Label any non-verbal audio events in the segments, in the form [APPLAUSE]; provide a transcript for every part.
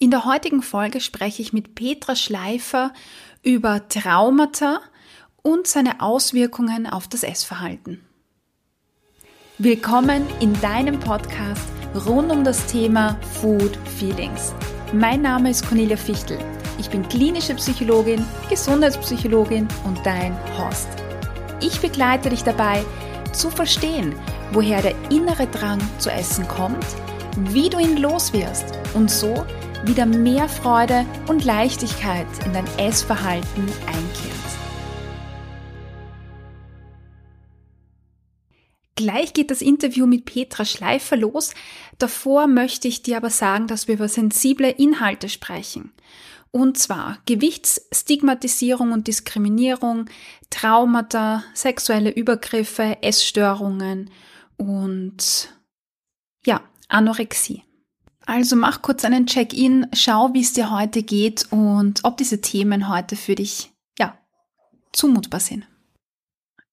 In der heutigen Folge spreche ich mit Petra Schleifer über Traumata und seine Auswirkungen auf das Essverhalten. Willkommen in deinem Podcast rund um das Thema Food Feelings. Mein Name ist Cornelia Fichtel. Ich bin klinische Psychologin, Gesundheitspsychologin und dein Host. Ich begleite dich dabei, zu verstehen, woher der innere Drang zu essen kommt, wie du ihn loswirst und so wieder mehr Freude und Leichtigkeit in dein Essverhalten einkehrt. Gleich geht das Interview mit Petra Schleifer los. Davor möchte ich dir aber sagen, dass wir über sensible Inhalte sprechen. Und zwar Gewichtsstigmatisierung und Diskriminierung, Traumata, sexuelle Übergriffe, Essstörungen und ja, Anorexie. Also mach kurz einen Check-in, schau, wie es dir heute geht und ob diese Themen heute für dich, ja, zumutbar sind.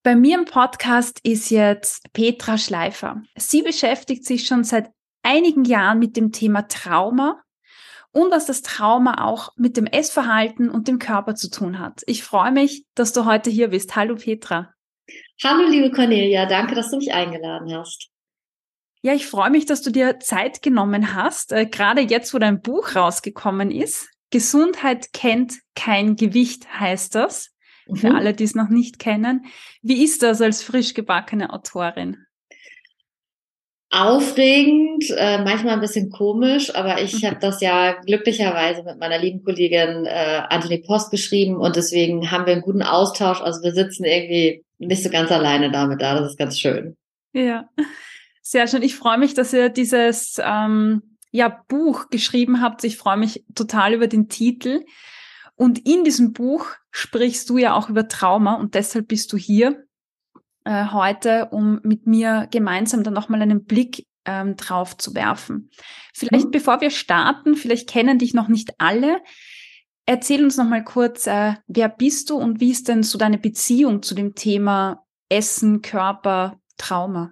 Bei mir im Podcast ist jetzt Petra Schleifer. Sie beschäftigt sich schon seit einigen Jahren mit dem Thema Trauma und was das Trauma auch mit dem Essverhalten und dem Körper zu tun hat. Ich freue mich, dass du heute hier bist. Hallo Petra. Hallo liebe Cornelia, danke, dass du mich eingeladen hast. Ja, ich freue mich, dass du dir Zeit genommen hast, äh, gerade jetzt, wo dein Buch rausgekommen ist. Gesundheit kennt kein Gewicht, heißt das. Mhm. Für alle, die es noch nicht kennen. Wie ist das als frisch gebackene Autorin? Aufregend, äh, manchmal ein bisschen komisch, aber ich mhm. habe das ja glücklicherweise mit meiner lieben Kollegin äh, Anthony Post geschrieben und deswegen haben wir einen guten Austausch. Also wir sitzen irgendwie nicht so ganz alleine damit da. Das ist ganz schön. Ja. Sehr schön. Ich freue mich, dass ihr dieses ähm, ja, Buch geschrieben habt. Ich freue mich total über den Titel. Und in diesem Buch sprichst du ja auch über Trauma und deshalb bist du hier äh, heute, um mit mir gemeinsam dann nochmal einen Blick ähm, drauf zu werfen. Vielleicht mhm. bevor wir starten, vielleicht kennen dich noch nicht alle. Erzähl uns nochmal kurz, äh, wer bist du und wie ist denn so deine Beziehung zu dem Thema Essen, Körper, Trauma?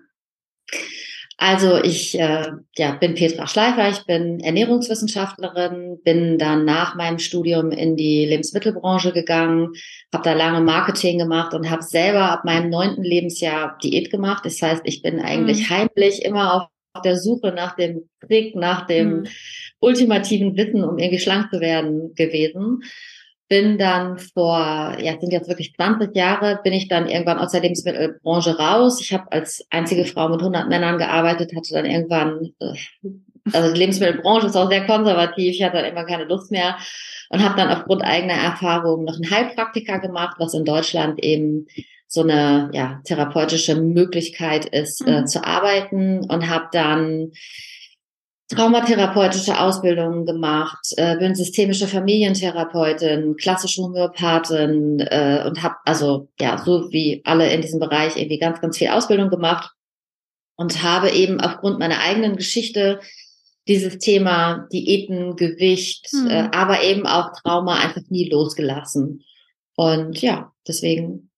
Also ich äh, ja, bin Petra Schleifer, ich bin Ernährungswissenschaftlerin, bin dann nach meinem Studium in die Lebensmittelbranche gegangen, habe da lange Marketing gemacht und habe selber ab meinem neunten Lebensjahr Diät gemacht. Das heißt, ich bin eigentlich mhm. heimlich immer auf der Suche nach dem Trick, nach dem mhm. ultimativen Wissen, um irgendwie schlank zu werden gewesen bin dann vor, ja, sind jetzt wirklich 20 Jahre, bin ich dann irgendwann aus der Lebensmittelbranche raus. Ich habe als einzige Frau mit 100 Männern gearbeitet, hatte dann irgendwann, äh, also die Lebensmittelbranche ist auch sehr konservativ, ich hatte dann irgendwann keine Lust mehr und habe dann aufgrund eigener Erfahrungen noch einen Heilpraktiker gemacht, was in Deutschland eben so eine ja, therapeutische Möglichkeit ist, äh, mhm. äh, zu arbeiten und habe dann traumatherapeutische Ausbildungen gemacht, äh, bin systemische Familientherapeutin, klassische Homöopathin äh, und habe also ja so wie alle in diesem Bereich irgendwie ganz ganz viel Ausbildung gemacht und habe eben aufgrund meiner eigenen Geschichte dieses Thema Diäten, Gewicht, hm. äh, aber eben auch Trauma einfach nie losgelassen. Und ja, deswegen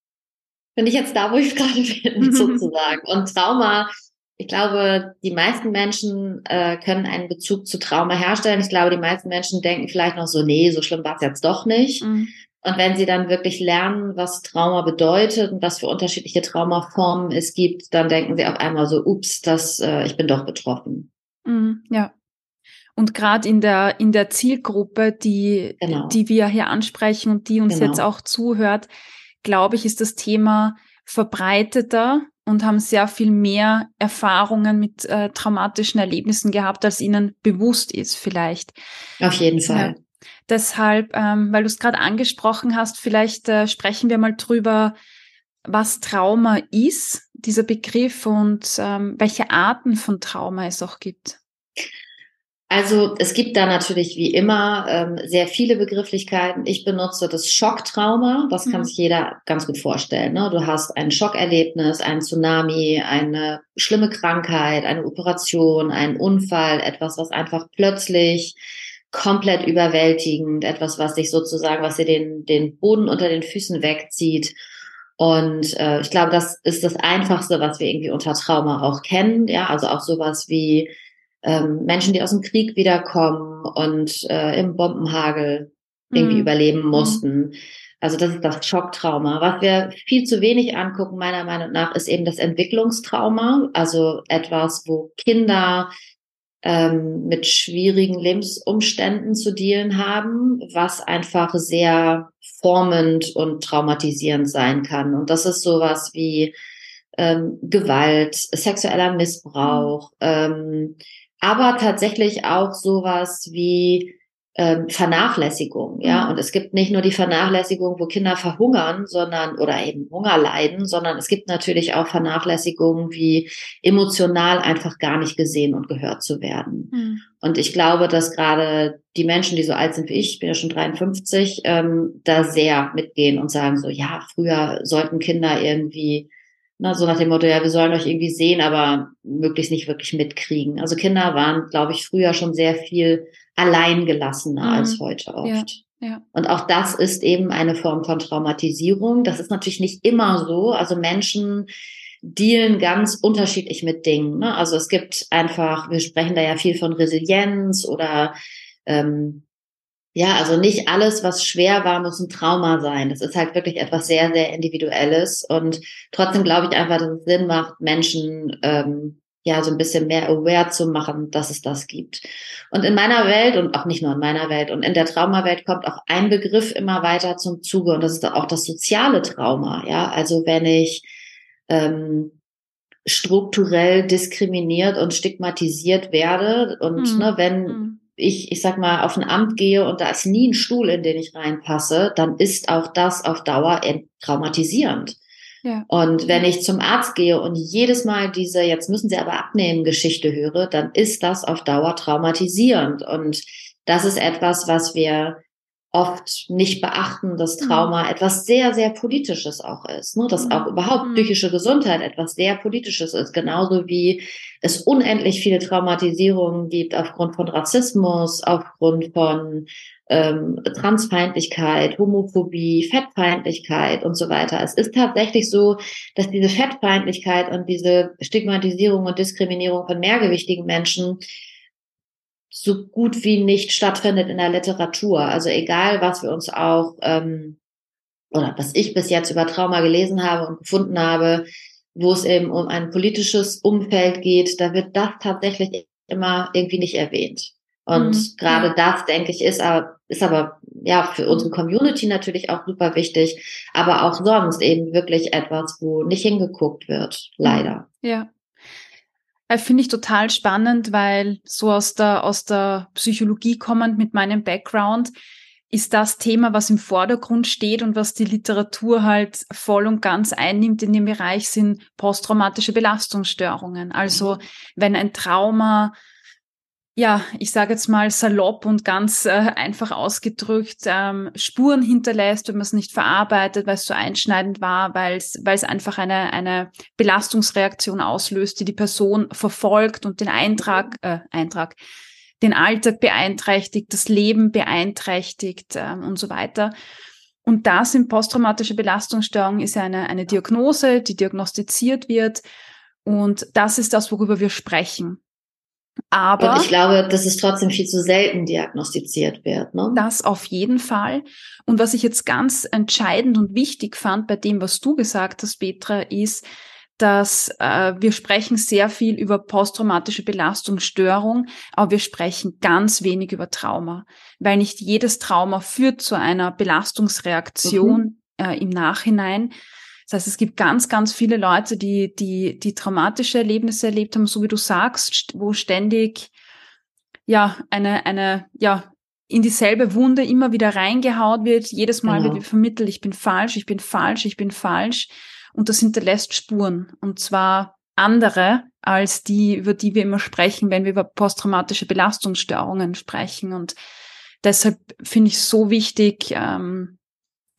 bin ich jetzt da, wo ich [LAUGHS] gerade bin, [LAUGHS] sozusagen. Und Trauma ich glaube, die meisten Menschen äh, können einen Bezug zu Trauma herstellen. Ich glaube, die meisten Menschen denken vielleicht noch so, nee, so schlimm war es jetzt doch nicht. Mhm. Und wenn sie dann wirklich lernen, was Trauma bedeutet und was für unterschiedliche Traumaformen es gibt, dann denken sie auf einmal so, ups, das, äh, ich bin doch betroffen. Mhm, ja. Und gerade in der, in der Zielgruppe, die, genau. die wir hier ansprechen und die uns genau. jetzt auch zuhört, glaube ich, ist das Thema verbreiteter und haben sehr viel mehr Erfahrungen mit äh, traumatischen Erlebnissen gehabt, als ihnen bewusst ist vielleicht. Auf jeden Fall. Ja, deshalb, ähm, weil du es gerade angesprochen hast, vielleicht äh, sprechen wir mal drüber, was Trauma ist, dieser Begriff und ähm, welche Arten von Trauma es auch gibt. Also es gibt da natürlich wie immer ähm, sehr viele Begrifflichkeiten. Ich benutze das Schocktrauma, das kann mhm. sich jeder ganz gut vorstellen. Ne? Du hast ein Schockerlebnis, ein Tsunami, eine schlimme Krankheit, eine Operation, einen Unfall, etwas, was einfach plötzlich komplett überwältigend, etwas, was dich sozusagen, was dir den, den Boden unter den Füßen wegzieht. Und äh, ich glaube, das ist das Einfachste, was wir irgendwie unter Trauma auch kennen. Ja, also auch sowas wie ähm, Menschen, die aus dem Krieg wiederkommen und äh, im Bombenhagel irgendwie mhm. überleben mhm. mussten. Also das ist das Schocktrauma. Was wir viel zu wenig angucken, meiner Meinung nach, ist eben das Entwicklungstrauma. Also etwas, wo Kinder ähm, mit schwierigen Lebensumständen zu dealen haben, was einfach sehr formend und traumatisierend sein kann. Und das ist sowas wie ähm, Gewalt, sexueller Missbrauch, ähm, aber tatsächlich auch sowas wie ähm, Vernachlässigung, ja. Mhm. Und es gibt nicht nur die Vernachlässigung, wo Kinder verhungern, sondern oder eben Hunger leiden, sondern es gibt natürlich auch Vernachlässigungen wie emotional einfach gar nicht gesehen und gehört zu werden. Mhm. Und ich glaube, dass gerade die Menschen, die so alt sind wie ich, ich bin ja schon 53, ähm, da sehr mitgehen und sagen so, ja, früher sollten Kinder irgendwie na, so nach dem Motto, ja, wir sollen euch irgendwie sehen, aber möglichst nicht wirklich mitkriegen. Also Kinder waren, glaube ich, früher schon sehr viel alleingelassener mhm. als heute oft. Ja, ja. Und auch das ist eben eine Form von Traumatisierung. Das ist natürlich nicht immer so. Also Menschen dealen ganz unterschiedlich mit Dingen. Ne? Also es gibt einfach, wir sprechen da ja viel von Resilienz oder ähm, ja, also nicht alles, was schwer war, muss ein Trauma sein. Das ist halt wirklich etwas sehr, sehr Individuelles. Und trotzdem glaube ich einfach, dass es Sinn macht, Menschen ähm, ja so ein bisschen mehr aware zu machen, dass es das gibt. Und in meiner Welt und auch nicht nur in meiner Welt und in der Traumawelt kommt auch ein Begriff immer weiter zum Zuge und das ist auch das soziale Trauma. Ja, also wenn ich ähm, strukturell diskriminiert und stigmatisiert werde und hm. ne, wenn hm ich, ich sag mal, auf ein Amt gehe und da ist nie ein Stuhl, in den ich reinpasse, dann ist auch das auf Dauer traumatisierend. Ja. Und wenn ich zum Arzt gehe und jedes Mal diese, jetzt müssen Sie aber abnehmen, Geschichte höre, dann ist das auf Dauer traumatisierend. Und das ist etwas, was wir oft nicht beachten, dass mhm. Trauma mhm. etwas sehr, sehr Politisches auch ist. Ne? Dass mhm. auch überhaupt mhm. psychische Gesundheit etwas sehr Politisches ist. Genauso wie es unendlich viele Traumatisierungen gibt aufgrund von Rassismus, aufgrund von ähm, Transfeindlichkeit, Homophobie, Fettfeindlichkeit und so weiter. Es ist tatsächlich so, dass diese Fettfeindlichkeit und diese Stigmatisierung und Diskriminierung von mehrgewichtigen Menschen so gut wie nicht stattfindet in der Literatur. Also egal, was wir uns auch ähm, oder was ich bis jetzt über Trauma gelesen habe und gefunden habe, wo es eben um ein politisches Umfeld geht, da wird das tatsächlich immer irgendwie nicht erwähnt. Und mhm. gerade das, denke ich, ist aber, ist aber ja für unsere Community natürlich auch super wichtig, aber auch sonst eben wirklich etwas, wo nicht hingeguckt wird, leider. Ja. Äh, Finde ich total spannend, weil so aus der, aus der Psychologie kommend mit meinem Background ist das Thema, was im Vordergrund steht und was die Literatur halt voll und ganz einnimmt in dem Bereich, sind posttraumatische Belastungsstörungen. Also wenn ein Trauma ja, ich sage jetzt mal salopp und ganz äh, einfach ausgedrückt, ähm, Spuren hinterlässt, wenn man es nicht verarbeitet, weil es so einschneidend war, weil es weil es einfach eine, eine Belastungsreaktion auslöst, die die Person verfolgt und den Eintrag, äh, Eintrag, den Alltag beeinträchtigt, das Leben beeinträchtigt äh, und so weiter. Und das in posttraumatische Belastungsstörung ist eine, eine Diagnose, die diagnostiziert wird. Und das ist das, worüber wir sprechen. Aber und ich glaube, dass es trotzdem viel zu selten diagnostiziert wird. Ne? Das auf jeden Fall. Und was ich jetzt ganz entscheidend und wichtig fand bei dem, was du gesagt hast, Petra, ist, dass äh, wir sprechen sehr viel über posttraumatische Belastungsstörung, aber wir sprechen ganz wenig über Trauma, weil nicht jedes Trauma führt zu einer Belastungsreaktion mhm. äh, im Nachhinein. Das heißt, es gibt ganz, ganz viele Leute, die, die, die traumatische Erlebnisse erlebt haben, so wie du sagst, wo ständig, ja, eine, eine, ja, in dieselbe Wunde immer wieder reingehaut wird. Jedes Mal genau. wird vermittelt, ich bin falsch, ich bin falsch, ich bin falsch. Und das hinterlässt Spuren. Und zwar andere als die, über die wir immer sprechen, wenn wir über posttraumatische Belastungsstörungen sprechen. Und deshalb finde ich es so wichtig, ähm,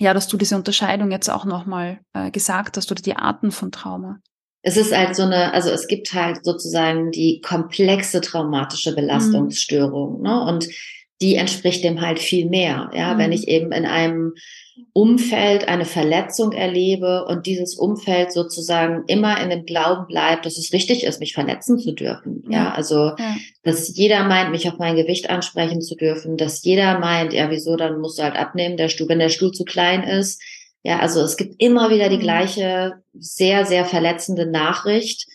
ja, dass du diese Unterscheidung jetzt auch nochmal äh, gesagt hast oder die Arten von Trauma. Es ist halt so eine, also es gibt halt sozusagen die komplexe traumatische Belastungsstörung. Mhm. Ne? Und die entspricht dem halt viel mehr. Ja, mhm. wenn ich eben in einem Umfeld eine Verletzung erlebe und dieses Umfeld sozusagen immer in dem Glauben bleibt, dass es richtig ist, mich verletzen zu dürfen. Ja, ja also, ja. dass jeder meint, mich auf mein Gewicht ansprechen zu dürfen, dass jeder meint, ja, wieso, dann musst du halt abnehmen, der Stuhl, wenn der Stuhl zu klein ist. Ja, also es gibt immer wieder die mhm. gleiche sehr, sehr verletzende Nachricht.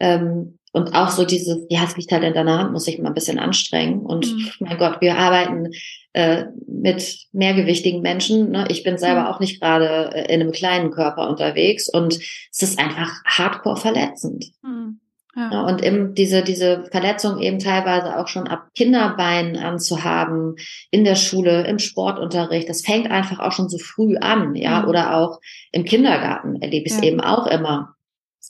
Ähm, und auch so dieses, ja, es liegt halt in deiner Hand, muss ich mal ein bisschen anstrengen. Und mhm. mein Gott, wir arbeiten äh, mit mehrgewichtigen Menschen. Ne? Ich bin selber mhm. auch nicht gerade äh, in einem kleinen Körper unterwegs und es ist einfach hardcore verletzend. Mhm. Ja. Ja, und eben diese, diese Verletzung eben teilweise auch schon ab Kinderbeinen anzuhaben, in der Schule, im Sportunterricht, das fängt einfach auch schon so früh an, ja, mhm. oder auch im Kindergarten erlebe ich es ja. eben auch immer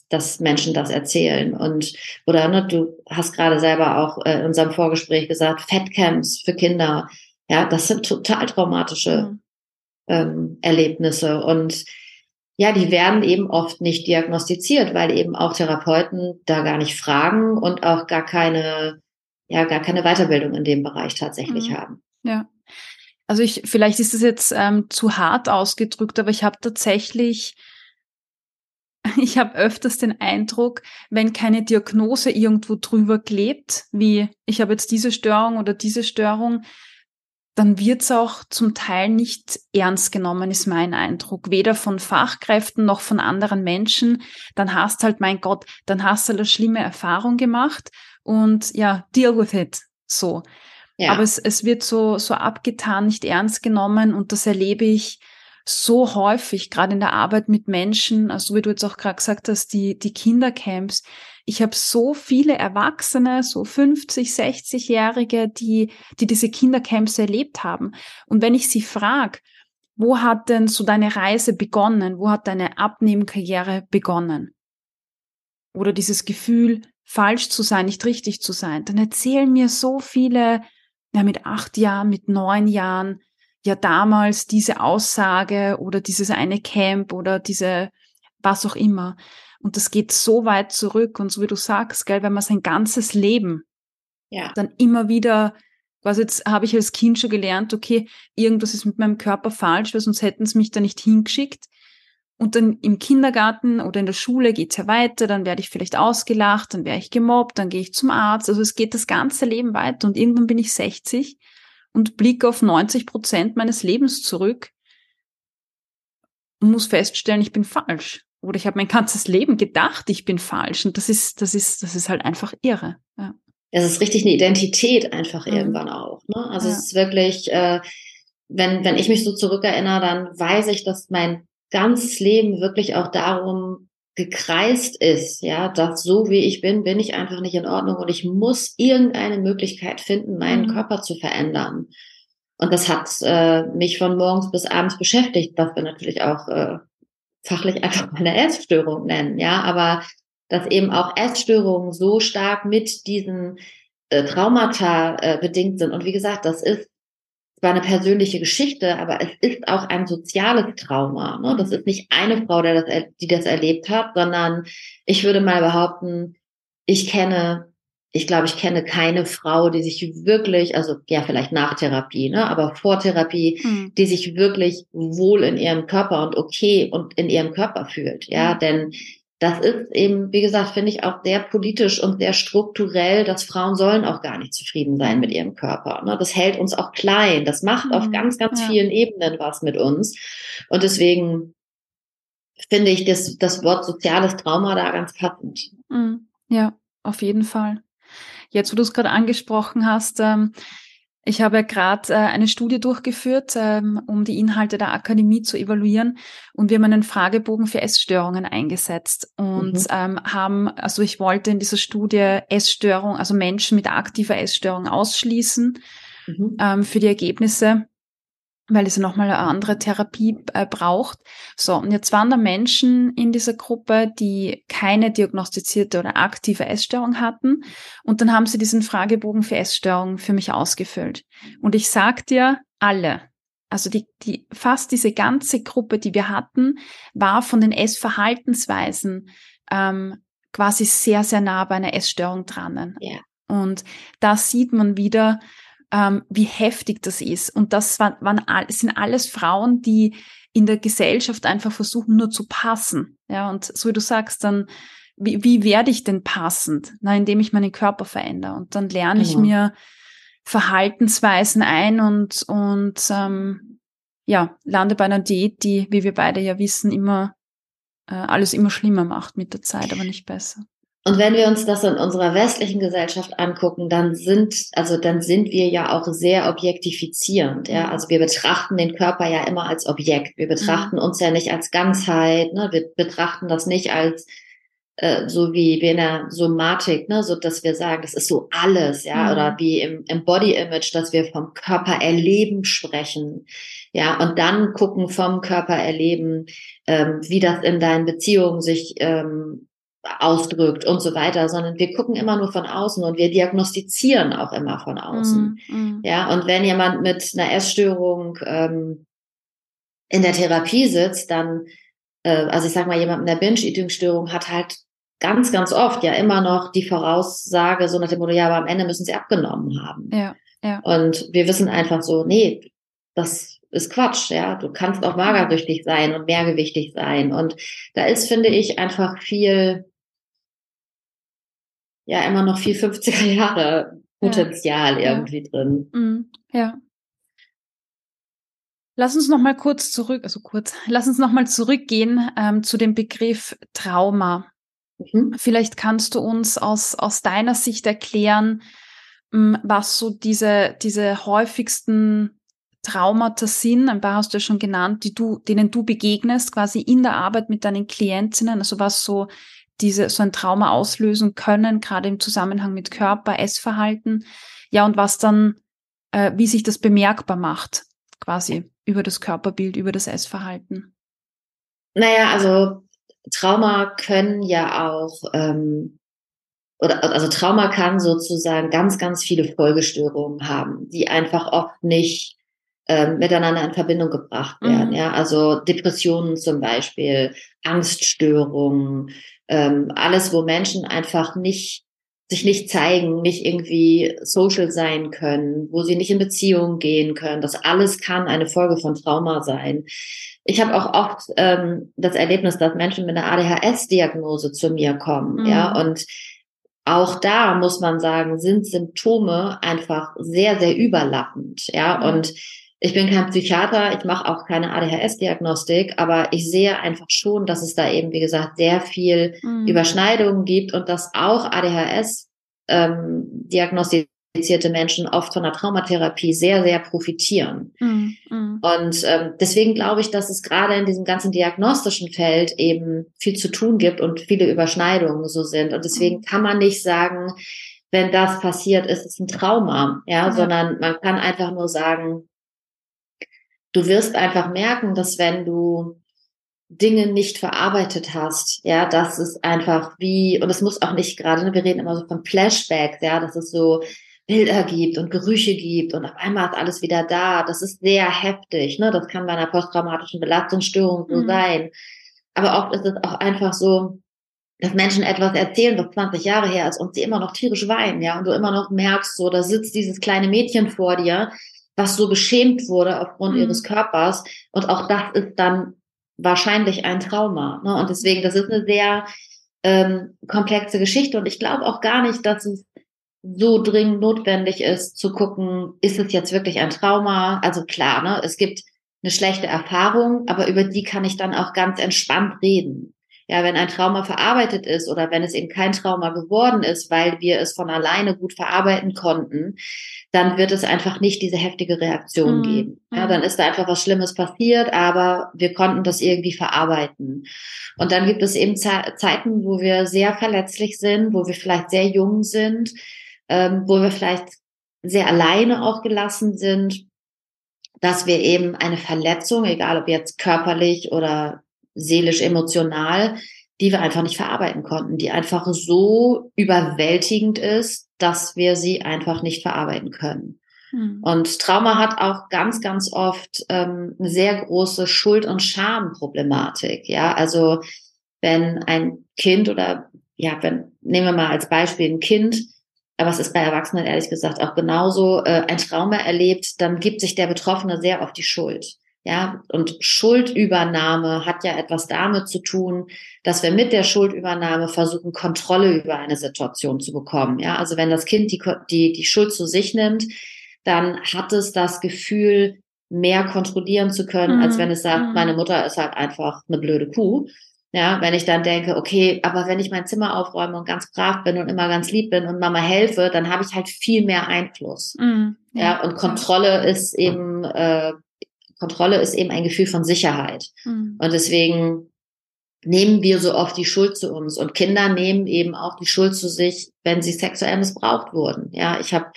dass Menschen das erzählen. Und oder ne, du hast gerade selber auch äh, in unserem Vorgespräch gesagt, Fettcamps für Kinder. Ja, das sind total traumatische mhm. ähm, Erlebnisse. Und ja, die werden eben oft nicht diagnostiziert, weil eben auch Therapeuten da gar nicht fragen und auch gar keine, ja, gar keine Weiterbildung in dem Bereich tatsächlich mhm. haben. Ja. Also ich, vielleicht ist es jetzt ähm, zu hart ausgedrückt, aber ich habe tatsächlich [LAUGHS] ich habe öfters den Eindruck, wenn keine Diagnose irgendwo drüber klebt, wie ich habe jetzt diese Störung oder diese Störung, dann wird's auch zum Teil nicht ernst genommen, ist mein Eindruck. Weder von Fachkräften noch von anderen Menschen. Dann hast halt, mein Gott, dann hast du eine schlimme Erfahrung gemacht und ja, deal with it. So. Ja. Aber es, es wird so, so abgetan, nicht ernst genommen und das erlebe ich so häufig, gerade in der Arbeit mit Menschen, also wie du jetzt auch gerade gesagt hast, die, die Kindercamps. Ich habe so viele Erwachsene, so 50, 60-Jährige, die, die diese Kindercamps erlebt haben. Und wenn ich sie frage, wo hat denn so deine Reise begonnen? Wo hat deine Abnehmkarriere begonnen? Oder dieses Gefühl, falsch zu sein, nicht richtig zu sein, dann erzählen mir so viele, ja, mit acht Jahren, mit neun Jahren, ja damals diese Aussage oder dieses eine Camp oder diese was auch immer. Und das geht so weit zurück und so wie du sagst, gell, wenn man sein ganzes Leben ja. dann immer wieder, quasi jetzt habe ich als Kind schon gelernt, okay, irgendwas ist mit meinem Körper falsch, weil sonst hätten sie mich da nicht hingeschickt. Und dann im Kindergarten oder in der Schule geht's ja weiter, dann werde ich vielleicht ausgelacht, dann werde ich gemobbt, dann gehe ich zum Arzt. Also es geht das ganze Leben weiter und irgendwann bin ich 60 und blicke auf 90 Prozent meines Lebens zurück und muss feststellen, ich bin falsch. Oder ich habe mein ganzes Leben gedacht, ich bin falsch. Und das ist, das ist, das ist halt einfach irre. Ja. Es ist richtig eine Identität einfach mhm. irgendwann auch. Ne? Also ja. es ist wirklich, äh, wenn, wenn ich mich so zurückerinnere, dann weiß ich, dass mein ganzes Leben wirklich auch darum gekreist ist, ja, dass so wie ich bin, bin ich einfach nicht in Ordnung und ich muss irgendeine Möglichkeit finden, meinen mhm. Körper zu verändern. Und das hat äh, mich von morgens bis abends beschäftigt, was wir natürlich auch äh, fachlich [LAUGHS] einfach eine Essstörung nennen, ja, aber dass eben auch Essstörungen so stark mit diesen äh, Traumata äh, bedingt sind. Und wie gesagt, das ist zwar eine persönliche Geschichte, aber es ist auch ein soziales Trauma. Ne? Das ist nicht eine Frau, der das, die das erlebt hat, sondern ich würde mal behaupten, ich kenne, ich glaube, ich kenne keine Frau, die sich wirklich, also ja, vielleicht nach Therapie, ne, aber vor Therapie, mhm. die sich wirklich wohl in ihrem Körper und okay und in ihrem Körper fühlt. Ja, mhm. denn das ist eben, wie gesagt, finde ich auch sehr politisch und sehr strukturell, dass Frauen sollen auch gar nicht zufrieden sein mit ihrem Körper. Ne? Das hält uns auch klein. Das macht mhm, auf ganz, ganz ja. vielen Ebenen was mit uns. Und deswegen finde ich das, das Wort soziales Trauma da ganz passend. Mhm. Ja, auf jeden Fall. Jetzt, wo du es gerade angesprochen hast, ähm, ich habe gerade äh, eine Studie durchgeführt, ähm, um die Inhalte der Akademie zu evaluieren. Und wir haben einen Fragebogen für Essstörungen eingesetzt und mhm. ähm, haben, also ich wollte in dieser Studie Essstörung, also Menschen mit aktiver Essstörung ausschließen mhm. ähm, für die Ergebnisse weil es nochmal eine andere Therapie äh, braucht. So, und jetzt waren da Menschen in dieser Gruppe, die keine diagnostizierte oder aktive Essstörung hatten. Und dann haben sie diesen Fragebogen für Essstörungen für mich ausgefüllt. Und ich sag dir, alle, also die, die, fast diese ganze Gruppe, die wir hatten, war von den Essverhaltensweisen ähm, quasi sehr, sehr nah bei einer Essstörung dran. Ja. Und da sieht man wieder, ähm, wie heftig das ist. Und das waren, waren sind alles Frauen, die in der Gesellschaft einfach versuchen, nur zu passen. Ja, und so wie du sagst, dann, wie, wie werde ich denn passend? Na, indem ich meinen Körper verändere. Und dann lerne genau. ich mir Verhaltensweisen ein und, und ähm, ja, lande bei einer Diät, die, wie wir beide ja wissen, immer äh, alles immer schlimmer macht mit der Zeit, aber nicht besser. Und wenn wir uns das in unserer westlichen Gesellschaft angucken, dann sind, also dann sind wir ja auch sehr objektifizierend, ja. Mhm. Also wir betrachten den Körper ja immer als Objekt. Wir betrachten mhm. uns ja nicht als Ganzheit, ne. Wir betrachten das nicht als, äh, so wie, wie in der Somatik, ne, so dass wir sagen, das ist so alles, ja, mhm. oder wie im, im Body Image, dass wir vom Körper erleben sprechen, ja, und dann gucken vom Körper erleben, ähm, wie das in deinen Beziehungen sich ähm, ausdrückt und so weiter, sondern wir gucken immer nur von außen und wir diagnostizieren auch immer von außen. Mm, mm. Ja, und wenn jemand mit einer Essstörung ähm, in der Therapie sitzt, dann, äh, also ich sag mal, jemand mit einer Binge-Eating-Störung hat halt ganz, ganz oft ja immer noch die Voraussage, so nach dem Motto, ja, aber am Ende müssen sie abgenommen haben. Ja, ja. Und wir wissen einfach so, nee, das ist Quatsch, ja. Du kannst auch magersüchtig sein und mehrgewichtig sein. Und da ist, finde ich, einfach viel, ja, immer noch viel 50er [LAUGHS] Jahre Potenzial ja. irgendwie ja. drin. Mhm. Ja. Lass uns noch mal kurz zurück, also kurz, lass uns noch mal zurückgehen ähm, zu dem Begriff Trauma. Mhm. Vielleicht kannst du uns aus, aus deiner Sicht erklären, hm, was so diese, diese häufigsten Traumata sind, ein paar hast du ja schon genannt, die du, denen du begegnest, quasi in der Arbeit mit deinen Klientinnen, also was so diese, so ein Trauma auslösen können, gerade im Zusammenhang mit Körper, Essverhalten. Ja, und was dann, äh, wie sich das bemerkbar macht, quasi über das Körperbild, über das Essverhalten. Naja, also Trauma können ja auch, ähm, oder also Trauma kann sozusagen ganz, ganz viele Folgestörungen haben, die einfach oft nicht ähm, miteinander in Verbindung gebracht werden. Mhm. Ja, also Depressionen zum Beispiel, Angststörungen, ähm, alles, wo Menschen einfach nicht sich nicht zeigen, nicht irgendwie social sein können, wo sie nicht in Beziehungen gehen können. Das alles kann eine Folge von Trauma sein. Ich habe auch oft ähm, das Erlebnis, dass Menschen mit einer ADHS-Diagnose zu mir kommen, mhm. ja, und auch da muss man sagen, sind Symptome einfach sehr, sehr überlappend, ja, mhm. und ich bin kein Psychiater, ich mache auch keine ADHS-Diagnostik, aber ich sehe einfach schon, dass es da eben, wie gesagt, sehr viel mhm. Überschneidungen gibt und dass auch ADHS ähm, diagnostizierte Menschen oft von der Traumatherapie sehr, sehr profitieren. Mhm. Mhm. Und ähm, deswegen glaube ich, dass es gerade in diesem ganzen diagnostischen Feld eben viel zu tun gibt und viele Überschneidungen so sind. Und deswegen mhm. kann man nicht sagen, wenn das passiert, ist es ein Trauma, ja, ja. sondern man kann einfach nur sagen, du wirst einfach merken, dass wenn du Dinge nicht verarbeitet hast, ja, das ist einfach wie, und es muss auch nicht gerade, ne, wir reden immer so von Flashbacks, ja, dass es so Bilder gibt und Gerüche gibt und auf einmal ist alles wieder da. Das ist sehr heftig, ne? Das kann bei einer posttraumatischen Belastungsstörung so mhm. sein. Aber oft ist es auch einfach so, dass Menschen etwas erzählen, was 20 Jahre her ist und sie immer noch tierisch weinen, ja, und du immer noch merkst, so, da sitzt dieses kleine Mädchen vor dir, was so beschämt wurde aufgrund mhm. ihres Körpers. Und auch das ist dann wahrscheinlich ein Trauma. Ne? Und deswegen, das ist eine sehr ähm, komplexe Geschichte. Und ich glaube auch gar nicht, dass es so dringend notwendig ist, zu gucken, ist es jetzt wirklich ein Trauma? Also klar, ne, es gibt eine schlechte Erfahrung, aber über die kann ich dann auch ganz entspannt reden. Ja, wenn ein Trauma verarbeitet ist oder wenn es eben kein Trauma geworden ist, weil wir es von alleine gut verarbeiten konnten, dann wird es einfach nicht diese heftige Reaktion mhm. geben. Ja, dann ist da einfach was Schlimmes passiert, aber wir konnten das irgendwie verarbeiten. Und dann gibt es eben Ze Zeiten, wo wir sehr verletzlich sind, wo wir vielleicht sehr jung sind, ähm, wo wir vielleicht sehr alleine auch gelassen sind, dass wir eben eine Verletzung, egal ob jetzt körperlich oder seelisch, emotional, die wir einfach nicht verarbeiten konnten, die einfach so überwältigend ist, dass wir sie einfach nicht verarbeiten können. Mhm. Und Trauma hat auch ganz, ganz oft ähm, eine sehr große Schuld- und Schamproblematik. Ja, also wenn ein Kind oder ja, wenn nehmen wir mal als Beispiel ein Kind aber es ist bei Erwachsenen ehrlich gesagt auch genauso, äh, ein Trauma erlebt, dann gibt sich der Betroffene sehr auf die Schuld. Ja, und Schuldübernahme hat ja etwas damit zu tun, dass wir mit der Schuldübernahme versuchen, Kontrolle über eine Situation zu bekommen. Ja, also wenn das Kind die, die, die Schuld zu sich nimmt, dann hat es das Gefühl, mehr kontrollieren zu können, mhm. als wenn es sagt, mhm. meine Mutter ist halt einfach eine blöde Kuh. Ja, wenn ich dann denke, okay, aber wenn ich mein Zimmer aufräume und ganz brav bin und immer ganz lieb bin und Mama helfe, dann habe ich halt viel mehr Einfluss. Mhm. Ja. ja. und Kontrolle ist eben äh, Kontrolle ist eben ein Gefühl von Sicherheit. Mhm. Und deswegen nehmen wir so oft die Schuld zu uns. Und Kinder nehmen eben auch die Schuld zu sich, wenn sie sexuell missbraucht wurden. Ja, ich habe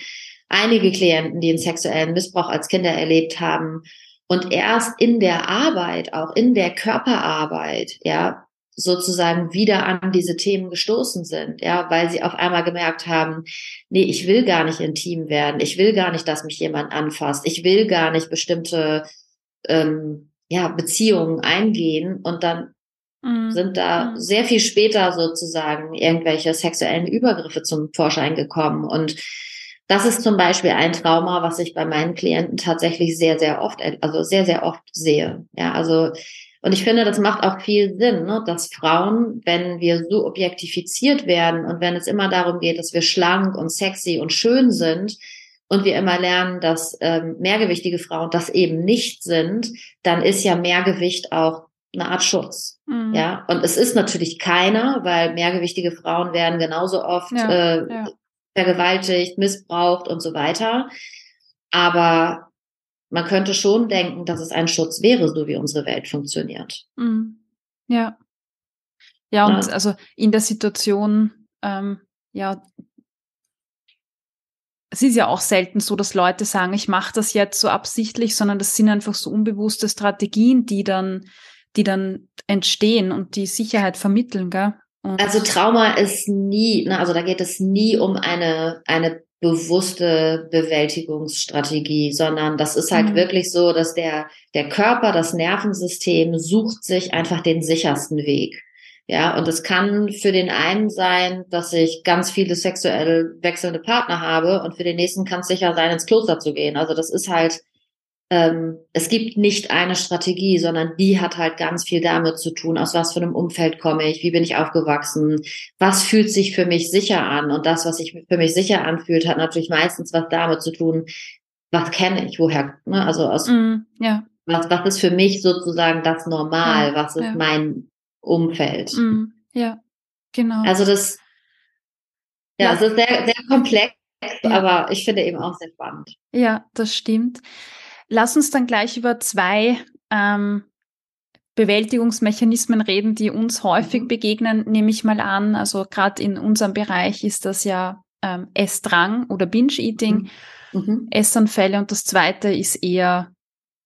einige Klienten, die einen sexuellen Missbrauch als Kinder erlebt haben. Und erst in der Arbeit, auch in der Körperarbeit, ja, sozusagen wieder an diese Themen gestoßen sind, ja, weil sie auf einmal gemerkt haben, nee, ich will gar nicht intim werden, ich will gar nicht, dass mich jemand anfasst, ich will gar nicht bestimmte ähm, ja, Beziehungen eingehen und dann mhm. sind da mhm. sehr viel später sozusagen irgendwelche sexuellen Übergriffe zum Vorschein gekommen. Und das ist zum Beispiel ein Trauma, was ich bei meinen Klienten tatsächlich sehr, sehr oft, also sehr, sehr oft sehe. Ja, also, und ich finde, das macht auch viel Sinn, ne, dass Frauen, wenn wir so objektifiziert werden und wenn es immer darum geht, dass wir schlank und sexy und schön sind, und wir immer lernen, dass ähm, mehrgewichtige Frauen das eben nicht sind, dann ist ja Mehrgewicht auch eine Art Schutz. Mhm. Ja, und es ist natürlich keiner, weil mehrgewichtige Frauen werden genauso oft ja, äh, ja. vergewaltigt, missbraucht und so weiter. Aber man könnte schon denken, dass es ein Schutz wäre, so wie unsere Welt funktioniert. Mhm. Ja. Ja, und ja. also in der Situation, ähm, ja, es ist ja auch selten so, dass Leute sagen, ich mache das jetzt so absichtlich, sondern das sind einfach so unbewusste Strategien, die dann, die dann entstehen und die Sicherheit vermitteln, gell? Und also Trauma ist nie, ne, also da geht es nie um eine, eine bewusste Bewältigungsstrategie, sondern das ist halt mhm. wirklich so, dass der, der Körper, das Nervensystem sucht sich einfach den sichersten Weg. Ja, und es kann für den einen sein, dass ich ganz viele sexuell wechselnde Partner habe und für den nächsten kann es sicher sein, ins Kloster zu gehen. Also das ist halt, ähm, es gibt nicht eine Strategie, sondern die hat halt ganz viel damit zu tun, aus was für einem Umfeld komme ich, wie bin ich aufgewachsen, was fühlt sich für mich sicher an. Und das, was sich für mich sicher anfühlt, hat natürlich meistens was damit zu tun, was kenne ich, woher, ne? also aus, mm, ja. was, was ist für mich sozusagen das Normal, ja, was ist ja. mein Umfeld. Mm, ja, genau. Also das, ja, ja. es ist sehr, sehr komplex, ja. aber ich finde eben auch sehr spannend. Ja, das stimmt. Lass uns dann gleich über zwei ähm, Bewältigungsmechanismen reden, die uns häufig mhm. begegnen, nehme ich mal an. Also gerade in unserem Bereich ist das ja ähm, Essdrang oder Binge-Eating, mhm. mhm. Essanfälle und das zweite ist eher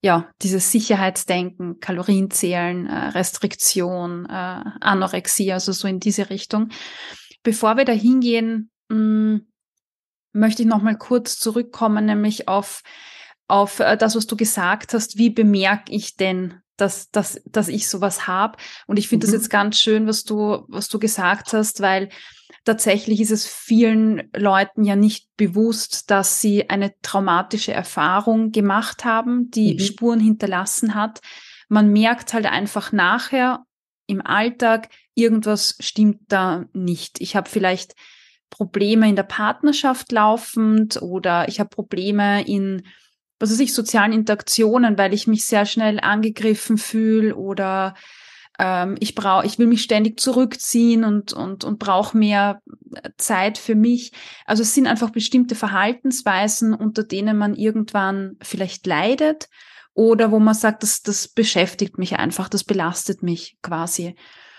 ja, dieses Sicherheitsdenken, Kalorienzählen, äh, Restriktion, äh, Anorexie, also so in diese Richtung. Bevor wir da hingehen, mm, möchte ich noch mal kurz zurückkommen, nämlich auf, auf äh, das, was du gesagt hast. Wie bemerke ich denn, dass, dass, dass ich sowas habe? Und ich finde mhm. das jetzt ganz schön, was du, was du gesagt hast, weil tatsächlich ist es vielen Leuten ja nicht bewusst, dass sie eine traumatische Erfahrung gemacht haben, die mhm. Spuren hinterlassen hat. Man merkt halt einfach nachher im Alltag, irgendwas stimmt da nicht. Ich habe vielleicht Probleme in der Partnerschaft laufend oder ich habe Probleme in was weiß ich, sozialen Interaktionen, weil ich mich sehr schnell angegriffen fühle oder ähm, ich brauche, ich will mich ständig zurückziehen und, und, und brauche mehr Zeit für mich. Also es sind einfach bestimmte Verhaltensweisen, unter denen man irgendwann vielleicht leidet oder wo man sagt, das, das beschäftigt mich einfach, das belastet mich quasi.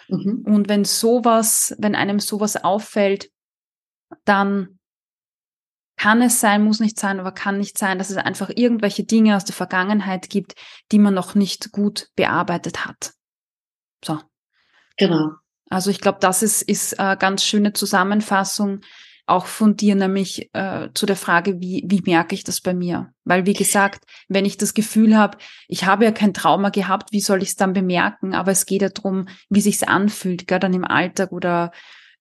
Mhm. Und wenn sowas, wenn einem sowas auffällt, dann kann es sein, muss nicht sein, aber kann nicht sein, dass es einfach irgendwelche Dinge aus der Vergangenheit gibt, die man noch nicht gut bearbeitet hat. So. Genau. Also ich glaube, das ist, ist eine ganz schöne Zusammenfassung auch von dir, nämlich äh, zu der Frage, wie, wie merke ich das bei mir? Weil, wie gesagt, wenn ich das Gefühl habe, ich habe ja kein Trauma gehabt, wie soll ich es dann bemerken? Aber es geht ja darum, wie sich's anfühlt, gell, dann im Alltag oder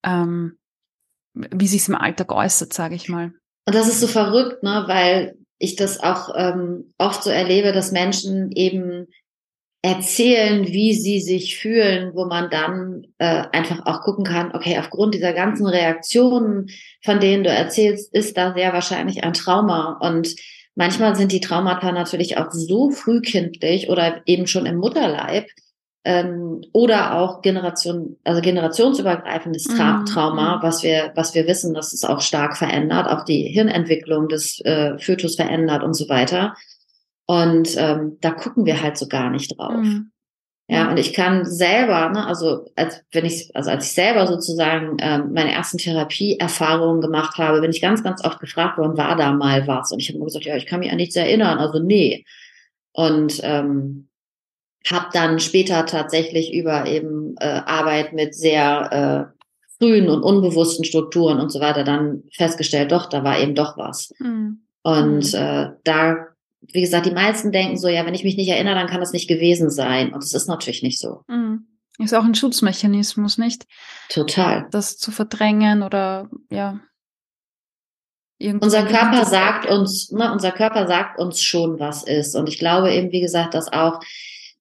ähm, wie sich im Alltag äußert, sage ich mal. Und das ist so verrückt, ne, weil ich das auch ähm, oft so erlebe, dass Menschen eben erzählen, wie sie sich fühlen, wo man dann äh, einfach auch gucken kann, okay, aufgrund dieser ganzen Reaktionen, von denen du erzählst, ist da sehr wahrscheinlich ein Trauma. Und manchmal sind die Traumata natürlich auch so frühkindlich oder eben schon im Mutterleib, ähm, oder auch Generation, also generationsübergreifendes Tra mhm. Trauma, was wir, was wir wissen, dass es auch stark verändert, auch die Hirnentwicklung des äh, Fötus verändert und so weiter. Und ähm, da gucken wir halt so gar nicht drauf. Mhm. Ja, und ich kann selber, ne, also als wenn ich, also als ich selber sozusagen ähm, meine ersten Therapieerfahrungen gemacht habe, bin ich ganz, ganz oft gefragt worden, war da mal was? Und ich habe immer gesagt, ja, ich kann mich an nichts erinnern, also nee. Und ähm, habe dann später tatsächlich über eben äh, Arbeit mit sehr äh, frühen und unbewussten Strukturen und so weiter dann festgestellt, doch, da war eben doch was. Mhm. Und mhm. äh, da, wie gesagt, die meisten denken so, ja, wenn ich mich nicht erinnere, dann kann das nicht gewesen sein. Und das ist natürlich nicht so. Mhm. Ist auch ein Schutzmechanismus, nicht? Total. Das zu verdrängen oder ja. Unser Körper sagt uns, ne, unser Körper sagt uns schon, was ist. Und ich glaube eben, wie gesagt, dass auch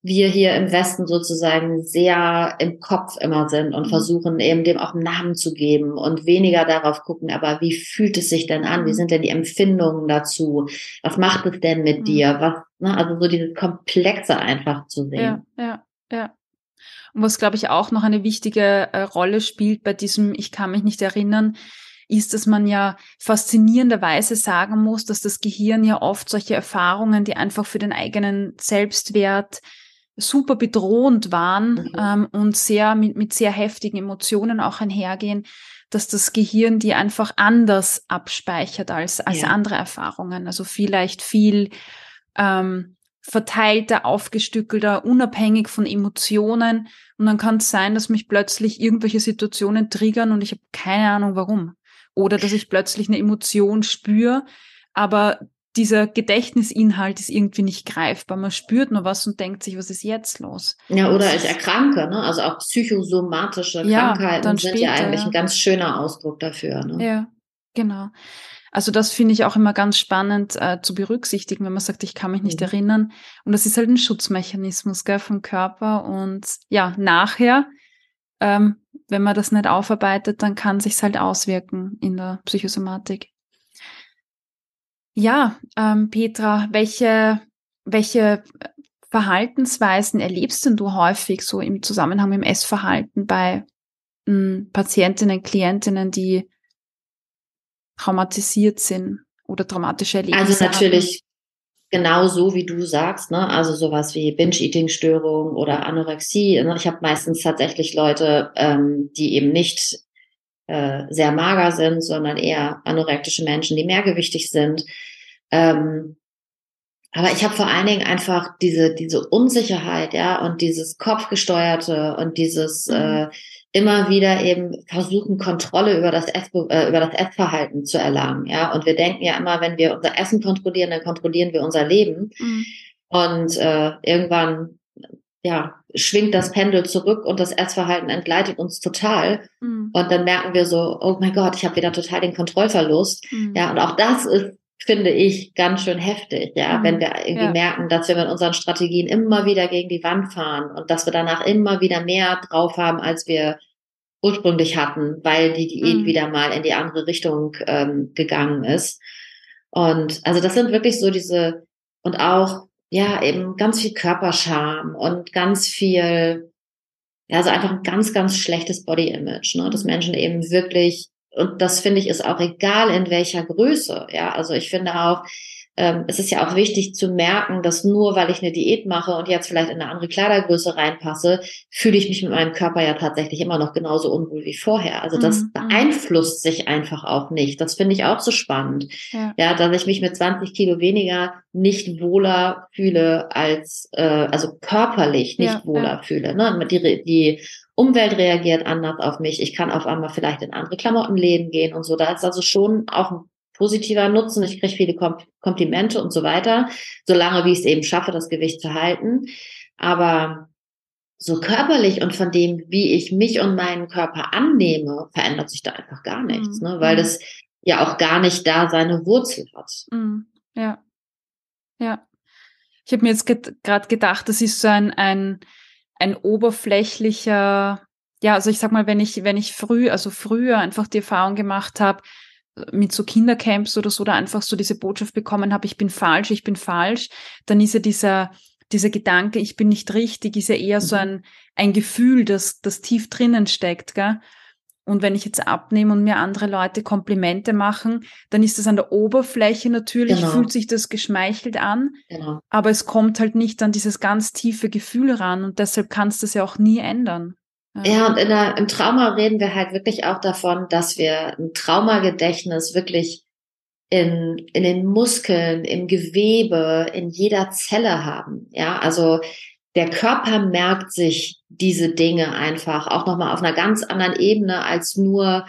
wir hier im Westen sozusagen sehr im Kopf immer sind und mhm. versuchen eben dem auch einen Namen zu geben und weniger darauf gucken, aber wie fühlt es sich denn an? Wie mhm. sind denn die Empfindungen dazu? Was macht es denn mit mhm. dir? Was, ne, also so dieses Komplexe einfach zu sehen. Ja, ja, ja. Und was, glaube ich, auch noch eine wichtige äh, Rolle spielt bei diesem, ich kann mich nicht erinnern, ist, dass man ja faszinierenderweise sagen muss, dass das Gehirn ja oft solche Erfahrungen, die einfach für den eigenen Selbstwert super bedrohend waren mhm. ähm, und sehr mit, mit sehr heftigen Emotionen auch einhergehen, dass das Gehirn die einfach anders abspeichert als, als ja. andere Erfahrungen. Also vielleicht viel ähm, verteilter, aufgestückelter, unabhängig von Emotionen. Und dann kann es sein, dass mich plötzlich irgendwelche Situationen triggern und ich habe keine Ahnung warum. Oder dass ich plötzlich eine Emotion spüre, aber dieser Gedächtnisinhalt ist irgendwie nicht greifbar. Man spürt nur was und denkt sich, was ist jetzt los? Ja, oder ich erkranke, ne? Also auch psychosomatische ja, Krankheiten sind später, ja eigentlich ein ganz schöner Ausdruck dafür. Ne? Ja, genau. Also das finde ich auch immer ganz spannend äh, zu berücksichtigen, wenn man sagt, ich kann mich nicht mhm. erinnern. Und das ist halt ein Schutzmechanismus gell, vom Körper. Und ja, nachher, ähm, wenn man das nicht aufarbeitet, dann kann sich's halt auswirken in der Psychosomatik. Ja, ähm, Petra, welche, welche Verhaltensweisen erlebst denn du häufig so im Zusammenhang mit dem Essverhalten bei m, hm, Patientinnen, Klientinnen, die traumatisiert sind oder traumatische Erlebnisse Also natürlich haben? genau so, wie du sagst, ne? Also sowas wie Binge-Eating-Störung oder Anorexie. Ne? Ich habe meistens tatsächlich Leute, ähm, die eben nicht äh, sehr mager sind, sondern eher anorektische Menschen, die mehrgewichtig sind. Ähm, aber ich habe vor allen Dingen einfach diese, diese Unsicherheit, ja, und dieses Kopfgesteuerte und dieses mhm. äh, immer wieder eben versuchen, Kontrolle über das, Ess, äh, über das Essverhalten zu erlangen, ja. Und wir denken ja immer, wenn wir unser Essen kontrollieren, dann kontrollieren wir unser Leben. Mhm. Und äh, irgendwann ja, schwingt das Pendel zurück und das Essverhalten entgleitet uns total. Mhm. Und dann merken wir so, oh mein Gott, ich habe wieder total den Kontrollverlust. Mhm. Ja, und auch das ist, finde ich, ganz schön heftig, ja, mhm. wenn wir irgendwie ja. merken, dass wir mit unseren Strategien immer wieder gegen die Wand fahren und dass wir danach immer wieder mehr drauf haben, als wir ursprünglich hatten, weil die Diät mhm. wieder mal in die andere Richtung ähm, gegangen ist. Und also das sind wirklich so diese, und auch ja, eben ganz viel Körperscham und ganz viel, ja, also einfach ein ganz, ganz schlechtes Body Image, ne, dass Menschen eben wirklich, und das finde ich ist auch egal in welcher Größe, ja, also ich finde auch, ähm, es ist ja auch wichtig zu merken, dass nur weil ich eine Diät mache und jetzt vielleicht in eine andere Kleidergröße reinpasse, fühle ich mich mit meinem Körper ja tatsächlich immer noch genauso unwohl wie vorher. Also das mhm. beeinflusst sich einfach auch nicht. Das finde ich auch so spannend. Ja. ja, dass ich mich mit 20 Kilo weniger nicht wohler fühle als, äh, also körperlich nicht ja, wohler ja. fühle. Ne? Die, die Umwelt reagiert anders auf mich. Ich kann auf einmal vielleicht in andere Klamottenläden gehen und so. Da ist also schon auch ein positiver Nutzen. Ich kriege viele Kom Komplimente und so weiter, solange wie ich es eben schaffe, das Gewicht zu halten. Aber so körperlich und von dem, wie ich mich und meinen Körper annehme, verändert sich da einfach gar nichts, mhm. ne? weil mhm. das ja auch gar nicht da seine Wurzel hat. Mhm. Ja, ja. Ich habe mir jetzt gerade gedacht, das ist so ein, ein, ein oberflächlicher, ja, also ich sag mal, wenn ich, wenn ich früh, also früher einfach die Erfahrung gemacht habe, mit so Kindercamps oder so, da einfach so diese Botschaft bekommen habe, ich bin falsch, ich bin falsch, dann ist ja dieser, dieser Gedanke, ich bin nicht richtig, ist ja eher so mhm. ein, ein Gefühl, das, das tief drinnen steckt, gell? Und wenn ich jetzt abnehme und mir andere Leute Komplimente machen, dann ist das an der Oberfläche natürlich, genau. fühlt sich das geschmeichelt an, genau. aber es kommt halt nicht an dieses ganz tiefe Gefühl ran und deshalb kannst du es ja auch nie ändern. Ja, und in der, im Trauma reden wir halt wirklich auch davon, dass wir ein Traumagedächtnis wirklich in, in den Muskeln, im Gewebe, in jeder Zelle haben. Ja, also der Körper merkt sich diese Dinge einfach auch nochmal auf einer ganz anderen Ebene als nur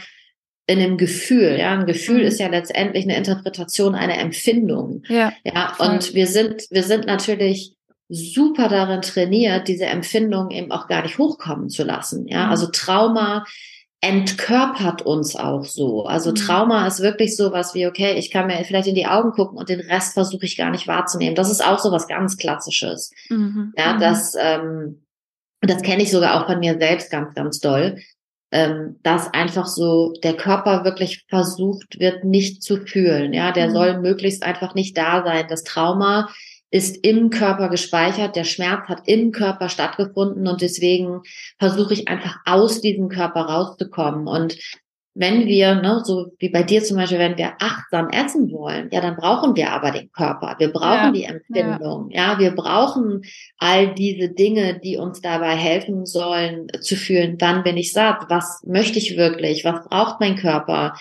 in einem Gefühl. Ja, ein Gefühl mhm. ist ja letztendlich eine Interpretation einer Empfindung. Ja. Ja, und wir sind, wir sind natürlich super darin trainiert, diese Empfindungen eben auch gar nicht hochkommen zu lassen. Ja, mhm. also Trauma entkörpert uns auch so. Also mhm. Trauma ist wirklich so was wie, okay, ich kann mir vielleicht in die Augen gucken und den Rest versuche ich gar nicht wahrzunehmen. Das ist auch so was ganz Klassisches. Mhm. Ja, mhm. das, ähm, das kenne ich sogar auch von mir selbst ganz, ganz doll. Ähm, dass einfach so der Körper wirklich versucht wird, nicht zu fühlen. Ja, der mhm. soll möglichst einfach nicht da sein. Das Trauma ist im Körper gespeichert, der Schmerz hat im Körper stattgefunden und deswegen versuche ich einfach aus diesem Körper rauszukommen. Und wenn wir, ne, so wie bei dir zum Beispiel, wenn wir achtsam essen wollen, ja, dann brauchen wir aber den Körper. Wir brauchen ja, die Empfindung. Ja. ja, wir brauchen all diese Dinge, die uns dabei helfen sollen zu fühlen, wann bin ich satt? Was möchte ich wirklich? Was braucht mein Körper?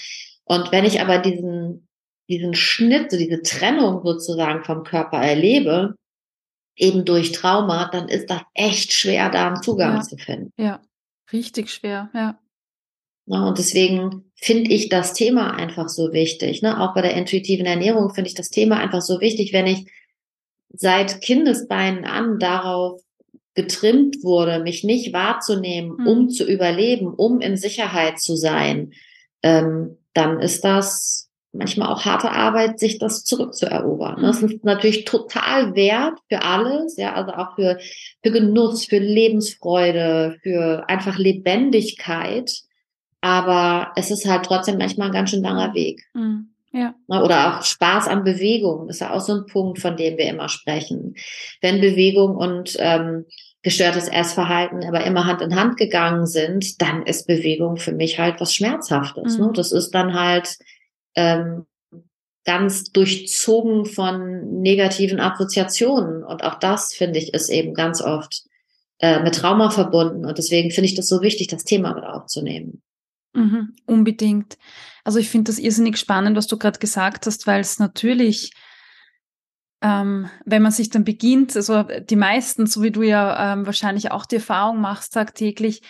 Und wenn ich aber diesen diesen Schnitt, so diese Trennung sozusagen vom Körper erlebe, eben durch Trauma, dann ist das echt schwer, da einen Zugang ja, zu finden. Ja, richtig schwer, ja. Na, und deswegen finde ich das Thema einfach so wichtig. Ne? Auch bei der intuitiven Ernährung finde ich das Thema einfach so wichtig, wenn ich seit Kindesbeinen an darauf getrimmt wurde, mich nicht wahrzunehmen, mhm. um zu überleben, um in Sicherheit zu sein, ähm, dann ist das manchmal auch harte Arbeit, sich das zurückzuerobern. Das ist natürlich total wert für alles, ja, also auch für, für Genuss, für Lebensfreude, für einfach Lebendigkeit. Aber es ist halt trotzdem manchmal ein ganz schön langer Weg. Mhm. Ja. Ne, oder auch Spaß an Bewegung ist ja auch so ein Punkt, von dem wir immer sprechen. Wenn Bewegung und ähm, gestörtes Essverhalten aber immer Hand in Hand gegangen sind, dann ist Bewegung für mich halt was Schmerzhaftes. Ne? Mhm. Ne? Das ist dann halt ähm, ganz durchzogen von negativen Assoziationen. Und auch das, finde ich, ist eben ganz oft äh, mit Trauma verbunden. Und deswegen finde ich das so wichtig, das Thema mit aufzunehmen. Mhm, unbedingt. Also ich finde das irrsinnig spannend, was du gerade gesagt hast, weil es natürlich, ähm, wenn man sich dann beginnt, also die meisten, so wie du ja ähm, wahrscheinlich auch die Erfahrung machst tagtäglich,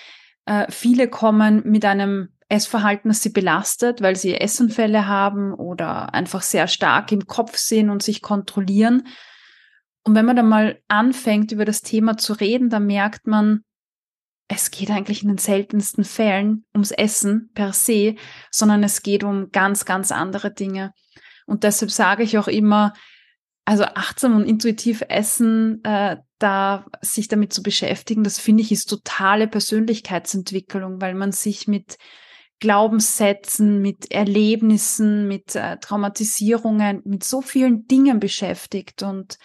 äh, viele kommen mit einem Essverhalten, das sie belastet, weil sie Essenfälle haben oder einfach sehr stark im Kopf sind und sich kontrollieren. Und wenn man dann mal anfängt, über das Thema zu reden, dann merkt man, es geht eigentlich in den seltensten Fällen ums Essen per se, sondern es geht um ganz, ganz andere Dinge. Und deshalb sage ich auch immer, also achtsam und intuitiv essen, äh, da sich damit zu beschäftigen, das finde ich ist totale Persönlichkeitsentwicklung, weil man sich mit Glaubenssätzen, mit Erlebnissen, mit äh, Traumatisierungen, mit so vielen Dingen beschäftigt und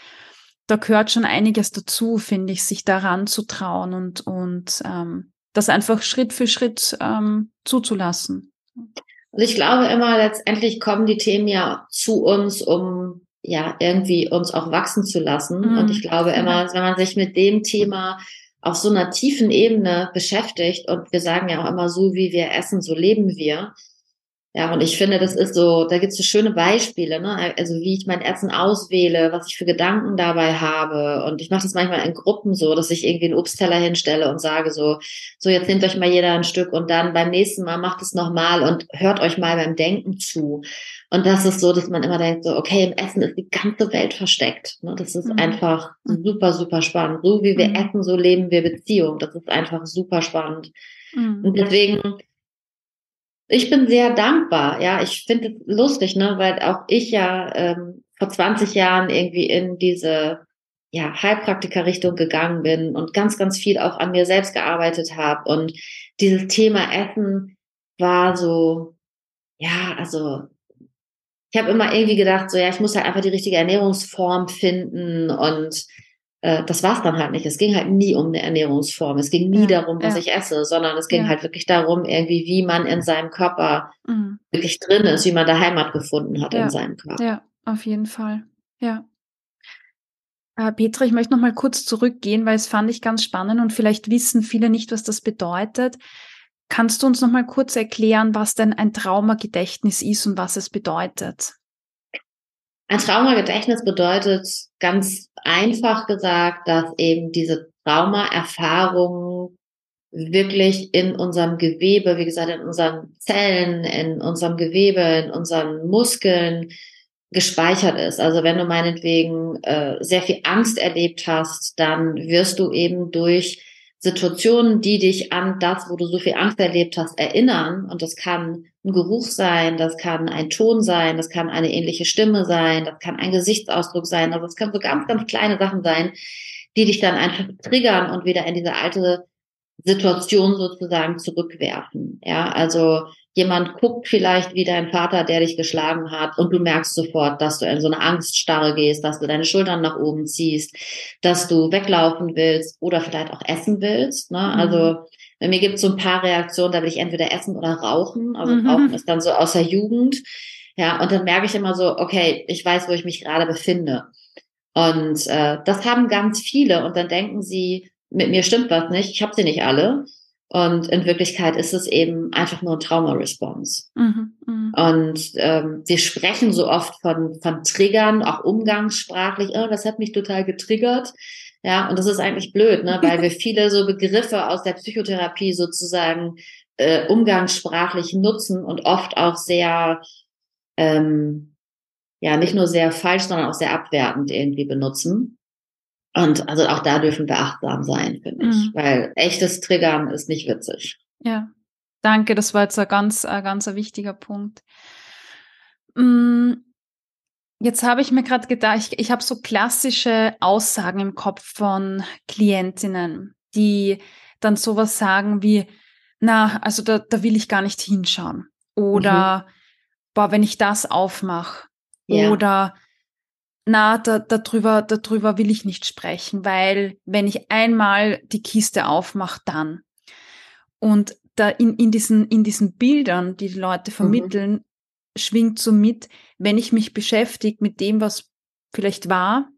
da gehört schon einiges dazu, finde ich, sich daran zu trauen und, und ähm, das einfach Schritt für Schritt ähm, zuzulassen. Also ich glaube immer, letztendlich kommen die Themen ja zu uns, um ja irgendwie uns auch wachsen zu lassen. Mhm. Und ich glaube immer, wenn man sich mit dem Thema auf so einer tiefen Ebene beschäftigt. Und wir sagen ja auch immer so, wie wir essen, so leben wir, Ja, und ich finde, das ist so, da gibt es so schöne Beispiele, ne? Also wie ich mein Essen auswähle, was ich für Gedanken dabei habe. Und ich mache das manchmal in Gruppen so, dass ich irgendwie einen Obstteller hinstelle und sage so, so jetzt nehmt euch mal jeder ein Stück und dann beim nächsten Mal macht es nochmal und hört euch mal beim Denken zu. Und das ist so, dass man immer denkt, so, okay, im Essen ist die ganze Welt versteckt. Ne? Das ist mhm. einfach mhm. super, super spannend. So wie wir mhm. essen, so leben wir Beziehung. Das ist einfach super spannend. Mhm. Und deswegen ich bin sehr dankbar. Ja, ich finde es lustig, ne, weil auch ich ja ähm, vor 20 Jahren irgendwie in diese ja, Heilpraktiker-Richtung gegangen bin und ganz, ganz viel auch an mir selbst gearbeitet habe. Und dieses Thema Essen war so, ja, also ich habe immer irgendwie gedacht, so ja, ich muss halt einfach die richtige Ernährungsform finden und äh, das war es dann halt nicht. Es ging halt nie um eine Ernährungsform. Es ging nie ja, darum, was ja. ich esse, sondern es ging ja. halt wirklich darum, irgendwie, wie man in seinem Körper mhm. wirklich drin ist, wie man da Heimat gefunden hat in seinem Körper. Ja, auf jeden Fall. Ja. Äh, Petra, ich möchte noch mal kurz zurückgehen, weil es fand ich ganz spannend und vielleicht wissen viele nicht, was das bedeutet. Kannst du uns noch mal kurz erklären, was denn ein Traumagedächtnis ist und was es bedeutet? Ein Traumagedächtnis bedeutet ganz einfach gesagt, dass eben diese Traumaerfahrungen wirklich in unserem Gewebe, wie gesagt, in unseren Zellen, in unserem Gewebe, in unseren Muskeln gespeichert ist. Also wenn du meinetwegen äh, sehr viel Angst erlebt hast, dann wirst du eben durch Situationen, die dich an das, wo du so viel Angst erlebt hast, erinnern. Und das kann ein Geruch sein, das kann ein Ton sein, das kann eine ähnliche Stimme sein, das kann ein Gesichtsausdruck sein. Also es können so ganz, ganz kleine Sachen sein, die dich dann einfach triggern und wieder in diese alte Situation sozusagen zurückwerfen. Ja, also jemand guckt vielleicht wie dein Vater, der dich geschlagen hat und du merkst sofort, dass du in so eine Angststarre gehst, dass du deine Schultern nach oben ziehst, dass du weglaufen willst oder vielleicht auch essen willst. Ne? Mhm. Also bei mir gibt es so ein paar Reaktionen, da will ich entweder essen oder rauchen. Also mhm. Rauchen ist dann so aus der Jugend. Ja, und dann merke ich immer so, okay, ich weiß, wo ich mich gerade befinde. Und äh, das haben ganz viele und dann denken sie, mit mir stimmt was nicht, ich habe sie nicht alle. Und in Wirklichkeit ist es eben einfach nur ein Trauma-Response. Mhm, mh. Und ähm, wir sprechen so oft von, von Triggern, auch umgangssprachlich, oh, das hat mich total getriggert. Ja, und das ist eigentlich blöd, ne? weil wir [LAUGHS] viele so Begriffe aus der Psychotherapie sozusagen äh, umgangssprachlich nutzen und oft auch sehr, ähm, ja, nicht nur sehr falsch, sondern auch sehr abwertend irgendwie benutzen. Und also auch da dürfen wir achtsam sein, finde ich, mhm. weil echtes Triggern ist nicht witzig. Ja, danke, das war jetzt ein ganz, ein ganz ein wichtiger Punkt. Mm, jetzt habe ich mir gerade gedacht, ich, ich habe so klassische Aussagen im Kopf von Klientinnen, die dann sowas sagen wie, na, also da, da will ich gar nicht hinschauen. Oder, mhm. boah, wenn ich das aufmache. Ja. Oder, na, da, darüber, darüber will ich nicht sprechen, weil wenn ich einmal die Kiste aufmache, dann. Und da in, in, diesen, in diesen Bildern, die die Leute mhm. vermitteln, mhm. schwingt so mit, wenn ich mich beschäftige mit dem, was vielleicht war,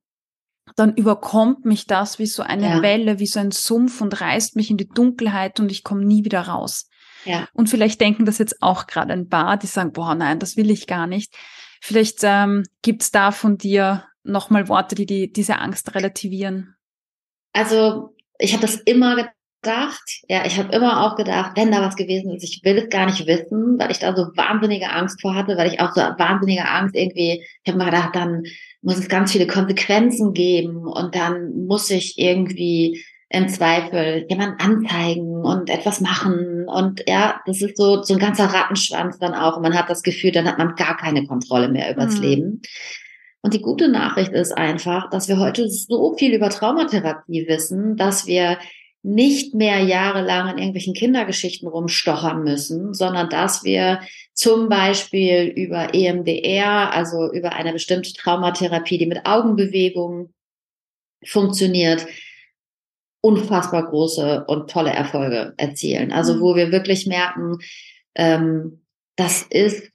dann überkommt mich das wie so eine ja. Welle, wie so ein Sumpf und reißt mich in die Dunkelheit und ich komme nie wieder raus. Ja. Und vielleicht denken das jetzt auch gerade ein paar, die sagen, boah, nein, das will ich gar nicht. Vielleicht ähm, gibt es da von dir nochmal Worte, die, die diese Angst relativieren. Also ich habe das immer gedacht. Ja, ich habe immer auch gedacht, wenn da was gewesen ist, ich will es gar nicht wissen, weil ich da so wahnsinnige Angst vor hatte, weil ich auch so wahnsinnige Angst irgendwie, ich habe mal gedacht, dann muss es ganz viele Konsequenzen geben und dann muss ich irgendwie im Zweifel jemanden anzeigen und etwas machen. Und ja, das ist so, so ein ganzer Rattenschwanz dann auch. Und man hat das Gefühl, dann hat man gar keine Kontrolle mehr übers mhm. Leben. Und die gute Nachricht ist einfach, dass wir heute so viel über Traumatherapie wissen, dass wir nicht mehr jahrelang in irgendwelchen Kindergeschichten rumstochern müssen, sondern dass wir zum Beispiel über EMDR, also über eine bestimmte Traumatherapie, die mit Augenbewegungen funktioniert, unfassbar große und tolle Erfolge erzielen. Also mhm. wo wir wirklich merken, ähm, das ist,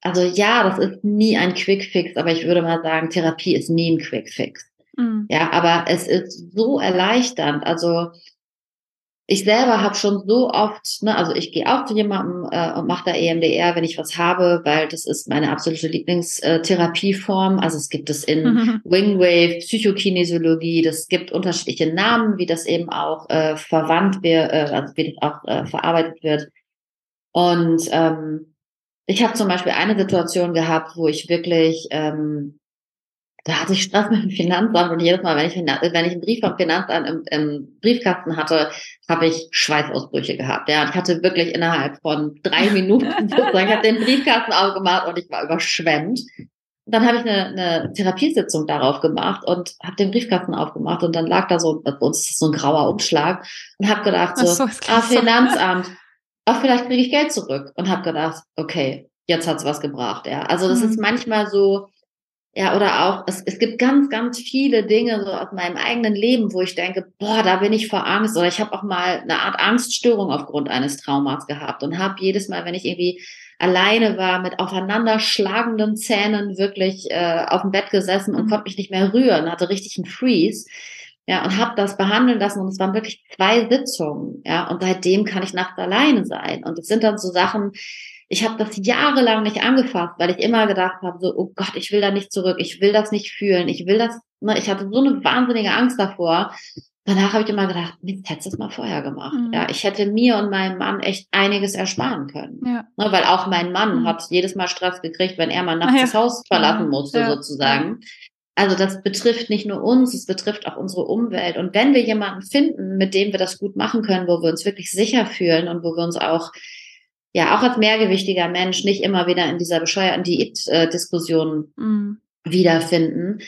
also ja, das ist nie ein Quick Fix, aber ich würde mal sagen, Therapie ist nie ein Quick Fix. Mhm. Ja, aber es ist so erleichternd. Also ich selber habe schon so oft, ne, also ich gehe auch zu jemandem äh, und mache da EMDR, wenn ich was habe, weil das ist meine absolute Lieblingstherapieform. Also es gibt es in mhm. [LAUGHS] Wingwave, Psychokinesiologie, das gibt unterschiedliche Namen, wie das eben auch äh, verwandt wird, äh, also wie das auch äh, verarbeitet wird. Und ähm, ich habe zum Beispiel eine Situation gehabt, wo ich wirklich ähm, da hatte ich Stress [LAUGHS] mit dem Finanzamt und jedes Mal, wenn ich, wenn ich einen Brief vom Finanzamt im, im Briefkasten hatte, habe ich Schweißausbrüche gehabt. Ja, ich hatte wirklich innerhalb von drei [LAUGHS] Minuten sozusagen, ich habe den Briefkasten aufgemacht und ich war überschwemmt. Und dann habe ich eine, eine Therapiesitzung darauf gemacht und habe den Briefkasten aufgemacht und dann lag da so, bei uns ist so ein grauer Umschlag und habe gedacht so, so ah, Finanzamt, auch vielleicht kriege ich Geld zurück und habe gedacht, okay, jetzt hat's was gebracht. Ja, also das mhm. ist manchmal so, ja, oder auch, es, es gibt ganz, ganz viele Dinge so aus meinem eigenen Leben, wo ich denke, boah, da bin ich vor Angst. Oder ich habe auch mal eine Art Angststörung aufgrund eines Traumas gehabt und habe jedes Mal, wenn ich irgendwie alleine war, mit aufeinanderschlagenden Zähnen wirklich äh, auf dem Bett gesessen und mhm. konnte mich nicht mehr rühren, hatte richtig einen Freeze. Ja, und habe das behandeln lassen und es waren wirklich zwei Sitzungen. Ja, und seitdem kann ich nachts alleine sein. Und es sind dann so Sachen, ich habe das jahrelang nicht angefasst, weil ich immer gedacht habe, so, oh Gott, ich will da nicht zurück, ich will das nicht fühlen, ich will das, ne, ich hatte so eine wahnsinnige Angst davor. Danach habe ich immer gedacht, Mist, hättest du es mal vorher gemacht. Mhm. Ja, ich hätte mir und meinem Mann echt einiges ersparen können. Ja. Ne, weil auch mein Mann mhm. hat jedes Mal Stress gekriegt, wenn er mal nachts ja. das Haus verlassen musste, ja. sozusagen. Also das betrifft nicht nur uns, es betrifft auch unsere Umwelt. Und wenn wir jemanden finden, mit dem wir das gut machen können, wo wir uns wirklich sicher fühlen und wo wir uns auch ja auch als mehrgewichtiger Mensch nicht immer wieder in dieser bescheuerten Diät-Diskussion mhm. wiederfinden.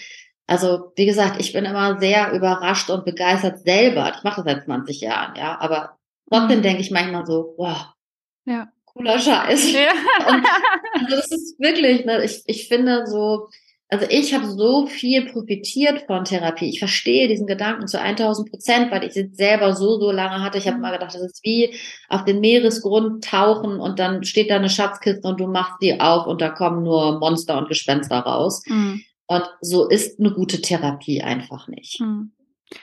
Also, wie gesagt, ich bin immer sehr überrascht und begeistert selber. Ich mache das seit 20 Jahren, ja, aber trotzdem mhm. denke ich manchmal so, wow, ja. cooler Scheiß. Ja. [LAUGHS] Und, also das ist wirklich, ne, ich, ich finde so, also ich habe so viel profitiert von Therapie. Ich verstehe diesen Gedanken zu 1000 Prozent, weil ich es selber so, so lange hatte. Ich habe mal gedacht, das ist wie auf den Meeresgrund tauchen und dann steht da eine Schatzkiste und du machst die auf und da kommen nur Monster und Gespenster raus. Mhm. Und so ist eine gute Therapie einfach nicht. Mhm.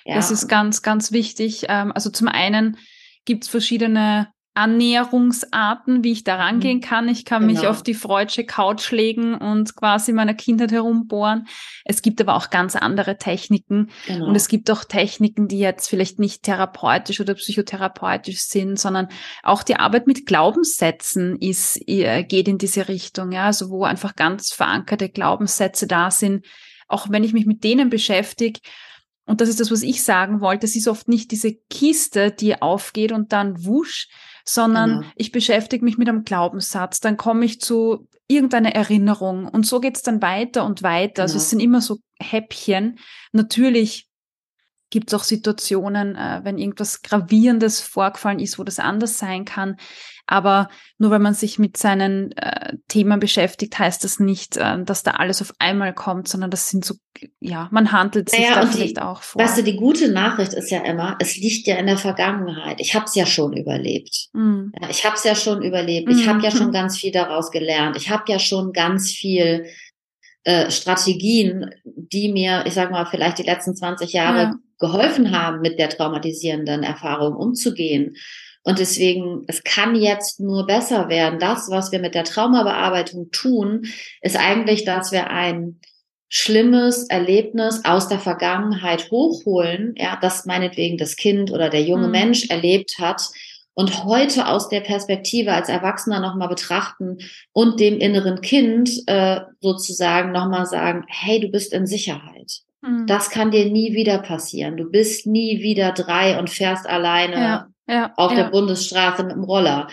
Ja. Das ist ganz, ganz wichtig. Ähm, also zum einen gibt es verschiedene Annäherungsarten, wie ich da rangehen mhm. kann. Ich kann genau. mich auf die freudsche Couch legen und quasi meiner Kindheit herumbohren. Es gibt aber auch ganz andere Techniken. Genau. Und es gibt auch Techniken, die jetzt vielleicht nicht therapeutisch oder psychotherapeutisch sind, sondern auch die Arbeit mit Glaubenssätzen ist, äh, geht in diese Richtung. Ja, also wo einfach ganz verankerte Glaubenssätze da sind. Auch wenn ich mich mit denen beschäftige, und das ist das, was ich sagen wollte, es ist oft nicht diese Kiste, die aufgeht und dann wusch, sondern genau. ich beschäftige mich mit einem Glaubenssatz, dann komme ich zu irgendeiner Erinnerung und so geht's dann weiter und weiter. Genau. Also es genau. sind immer so Häppchen. Natürlich gibt es auch Situationen, äh, wenn irgendwas Gravierendes vorgefallen ist, wo das anders sein kann. Aber nur weil man sich mit seinen äh, Themen beschäftigt, heißt das nicht, äh, dass da alles auf einmal kommt, sondern das sind so, ja, man handelt sich naja, da vielleicht die, auch vor. Weißt du, die gute Nachricht ist ja immer, es liegt ja in der Vergangenheit. Ich habe es ja schon überlebt. Mhm. Ja, ich habe es ja schon überlebt. Ich habe ja schon mhm. [LAUGHS] ganz viel daraus gelernt. Ich habe ja schon ganz viel äh, Strategien, die mir, ich sag mal, vielleicht die letzten 20 Jahre ja. geholfen haben, mit der traumatisierenden Erfahrung umzugehen. Und deswegen, es kann jetzt nur besser werden. Das, was wir mit der Traumabearbeitung tun, ist eigentlich, dass wir ein schlimmes Erlebnis aus der Vergangenheit hochholen, ja, das meinetwegen das Kind oder der junge mhm. Mensch erlebt hat und heute aus der Perspektive als Erwachsener nochmal betrachten und dem inneren Kind äh, sozusagen nochmal sagen, hey, du bist in Sicherheit. Mhm. Das kann dir nie wieder passieren. Du bist nie wieder drei und fährst alleine ja ja, auf ja. der Bundesstraße mit dem Roller.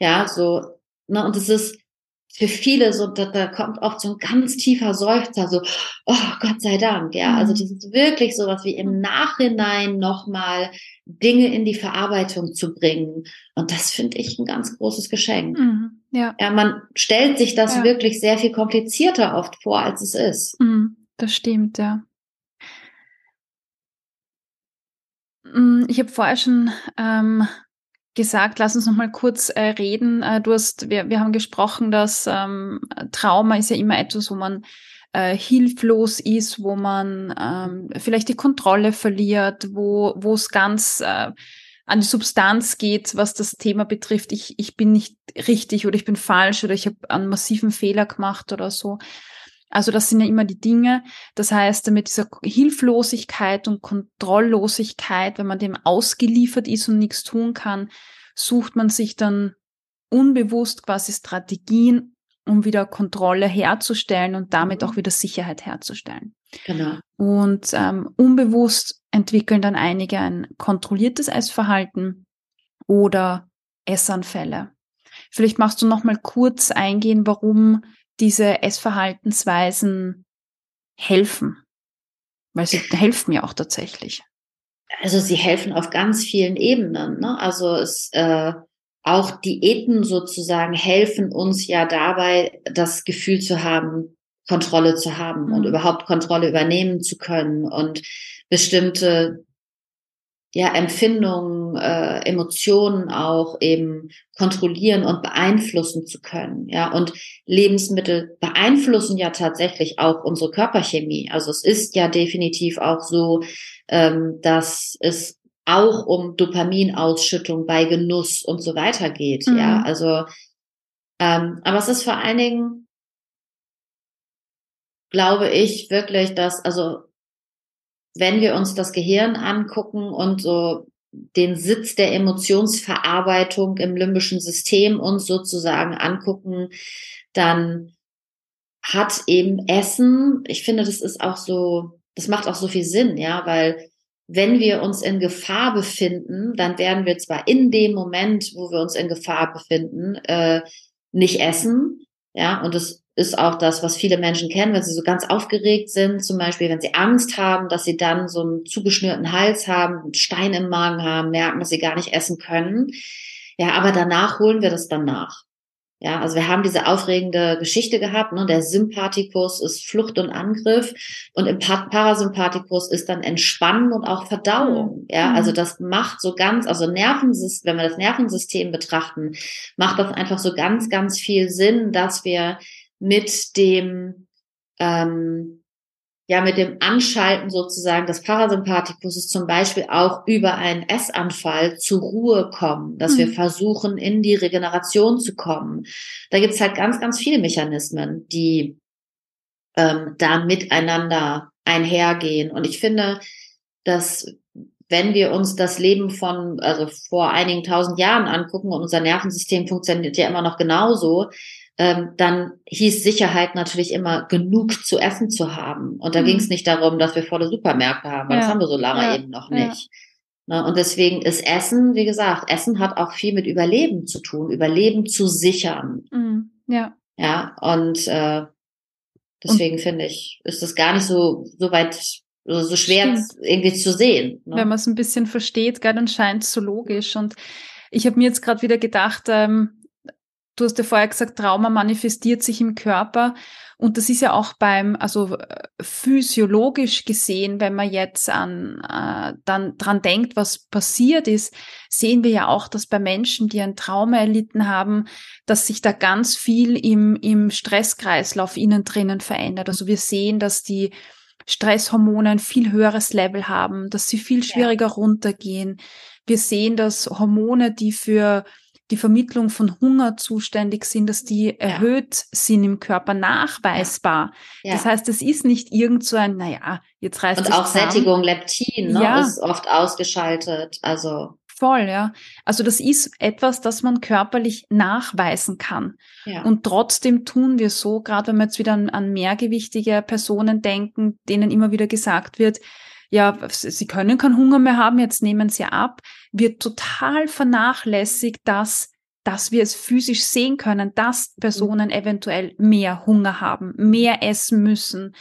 Ja, so, ne, und es ist für viele so, da, da kommt oft so ein ganz tiefer Seufzer, so, oh Gott sei Dank, ja. Also mhm. Also das ist wirklich so was wie im Nachhinein nochmal Dinge in die Verarbeitung zu bringen. Und das finde ich ein ganz großes Geschenk. Mhm. Ja. ja, man stellt sich das ja. wirklich sehr viel komplizierter oft vor, als es ist. Mhm. Das stimmt, ja. Mm, ich habe vorher schon ähm, gesagt, lass uns noch mal kurz äh, reden. Äh, du hast, wir, wir haben gesprochen, dass ähm, Trauma ist ja immer etwas, wo man äh, hilflos ist, wo man ähm, vielleicht die Kontrolle verliert, wo wo es ganz äh, an die Substanz geht, was das Thema betrifft, ich, ich bin nicht richtig oder ich bin falsch oder ich habe einen massiven Fehler gemacht oder so. Also das sind ja immer die Dinge. Das heißt, mit dieser Hilflosigkeit und Kontrolllosigkeit, wenn man dem ausgeliefert ist und nichts tun kann, sucht man sich dann unbewusst quasi Strategien, um wieder Kontrolle herzustellen und damit mhm. auch wieder Sicherheit herzustellen. Genau. Und ähm, unbewusst entwickeln dann einige ein kontrolliertes Essverhalten oder Essanfälle. Vielleicht machst du noch mal kurz eingehen, warum diese Essverhaltensweisen helfen. Weil sie [LAUGHS] helfen ja auch tatsächlich. Also sie helfen auf ganz vielen Ebenen. Ne? Also es äh, auch Diäten sozusagen helfen uns ja dabei, das Gefühl zu haben, Kontrolle zu haben mhm. und überhaupt Kontrolle übernehmen zu können und bestimmte ja, Empfindungen, äh, Emotionen auch eben kontrollieren und beeinflussen zu können. Ja, und Lebensmittel beeinflussen ja tatsächlich auch unsere Körperchemie. Also es ist ja definitiv auch so, ähm, dass es auch um Dopaminausschüttung bei Genuss und so weiter geht. Mhm. Ja, also, ähm, aber es ist vor allen Dingen, glaube ich wirklich, dass, also wenn wir uns das Gehirn angucken und so den Sitz der Emotionsverarbeitung im limbischen System uns sozusagen angucken, dann hat eben Essen, ich finde, das ist auch so, das macht auch so viel Sinn, ja, weil wenn wir uns in Gefahr befinden, dann werden wir zwar in dem Moment, wo wir uns in Gefahr befinden, äh, nicht essen, ja, und das ist auch das, was viele Menschen kennen, wenn sie so ganz aufgeregt sind, zum Beispiel, wenn sie Angst haben, dass sie dann so einen zugeschnürten Hals haben, einen Stein im Magen haben, merken, dass sie gar nicht essen können. Ja, aber danach holen wir das dann nach. Ja, also wir haben diese aufregende Geschichte gehabt, ne? der Sympathikus ist Flucht und Angriff und im Parasympathikus ist dann Entspannen und auch Verdauung. Ja, also mhm. das macht so ganz, also Nervensystem, wenn wir das Nervensystem betrachten, macht das einfach so ganz, ganz viel Sinn, dass wir mit dem ähm, ja mit dem Anschalten sozusagen des Parasympathikus zum Beispiel auch über einen Essanfall zur Ruhe kommen, dass mhm. wir versuchen, in die Regeneration zu kommen. Da gibt's halt ganz, ganz viele Mechanismen, die ähm, da miteinander einhergehen. Und ich finde, dass wenn wir uns das Leben von, also vor einigen tausend Jahren angucken und unser Nervensystem funktioniert ja immer noch genauso, ähm, dann hieß Sicherheit natürlich immer genug zu essen zu haben. Und da mhm. ging es nicht darum, dass wir volle Supermärkte haben, weil ja. das haben wir so lange ja. eben noch nicht. Ja. Ne? Und deswegen ist Essen, wie gesagt, Essen hat auch viel mit Überleben zu tun, Überleben zu sichern. Mhm. Ja. Ja, und äh, deswegen finde ich, ist das gar nicht so, so weit so schwer Stimmt. irgendwie zu sehen. Ne? Wenn man es ein bisschen versteht, gell, dann scheint es so logisch. Und ich habe mir jetzt gerade wieder gedacht, ähm, Du hast ja vorher gesagt, Trauma manifestiert sich im Körper. Und das ist ja auch beim, also äh, physiologisch gesehen, wenn man jetzt an, äh, dann dran denkt, was passiert ist, sehen wir ja auch, dass bei Menschen, die ein Trauma erlitten haben, dass sich da ganz viel im, im Stresskreislauf innen drinnen verändert. Also wir sehen, dass die Stresshormone ein viel höheres Level haben, dass sie viel schwieriger ja. runtergehen. Wir sehen, dass Hormone, die für die Vermittlung von Hunger zuständig sind, dass die ja. erhöht sind im Körper nachweisbar. Ja. Das heißt, es ist nicht irgend so ein, naja, jetzt reißt Und auch zusammen. Sättigung, Leptin ne, ja. ist oft ausgeschaltet. Also Voll, ja. Also das ist etwas, das man körperlich nachweisen kann. Ja. Und trotzdem tun wir so, gerade wenn wir jetzt wieder an, an mehrgewichtige Personen denken, denen immer wieder gesagt wird, ja, sie können keinen Hunger mehr haben, jetzt nehmen sie ab, wird total vernachlässigt, dass dass wir es physisch sehen können, dass Personen eventuell mehr Hunger haben, mehr essen müssen,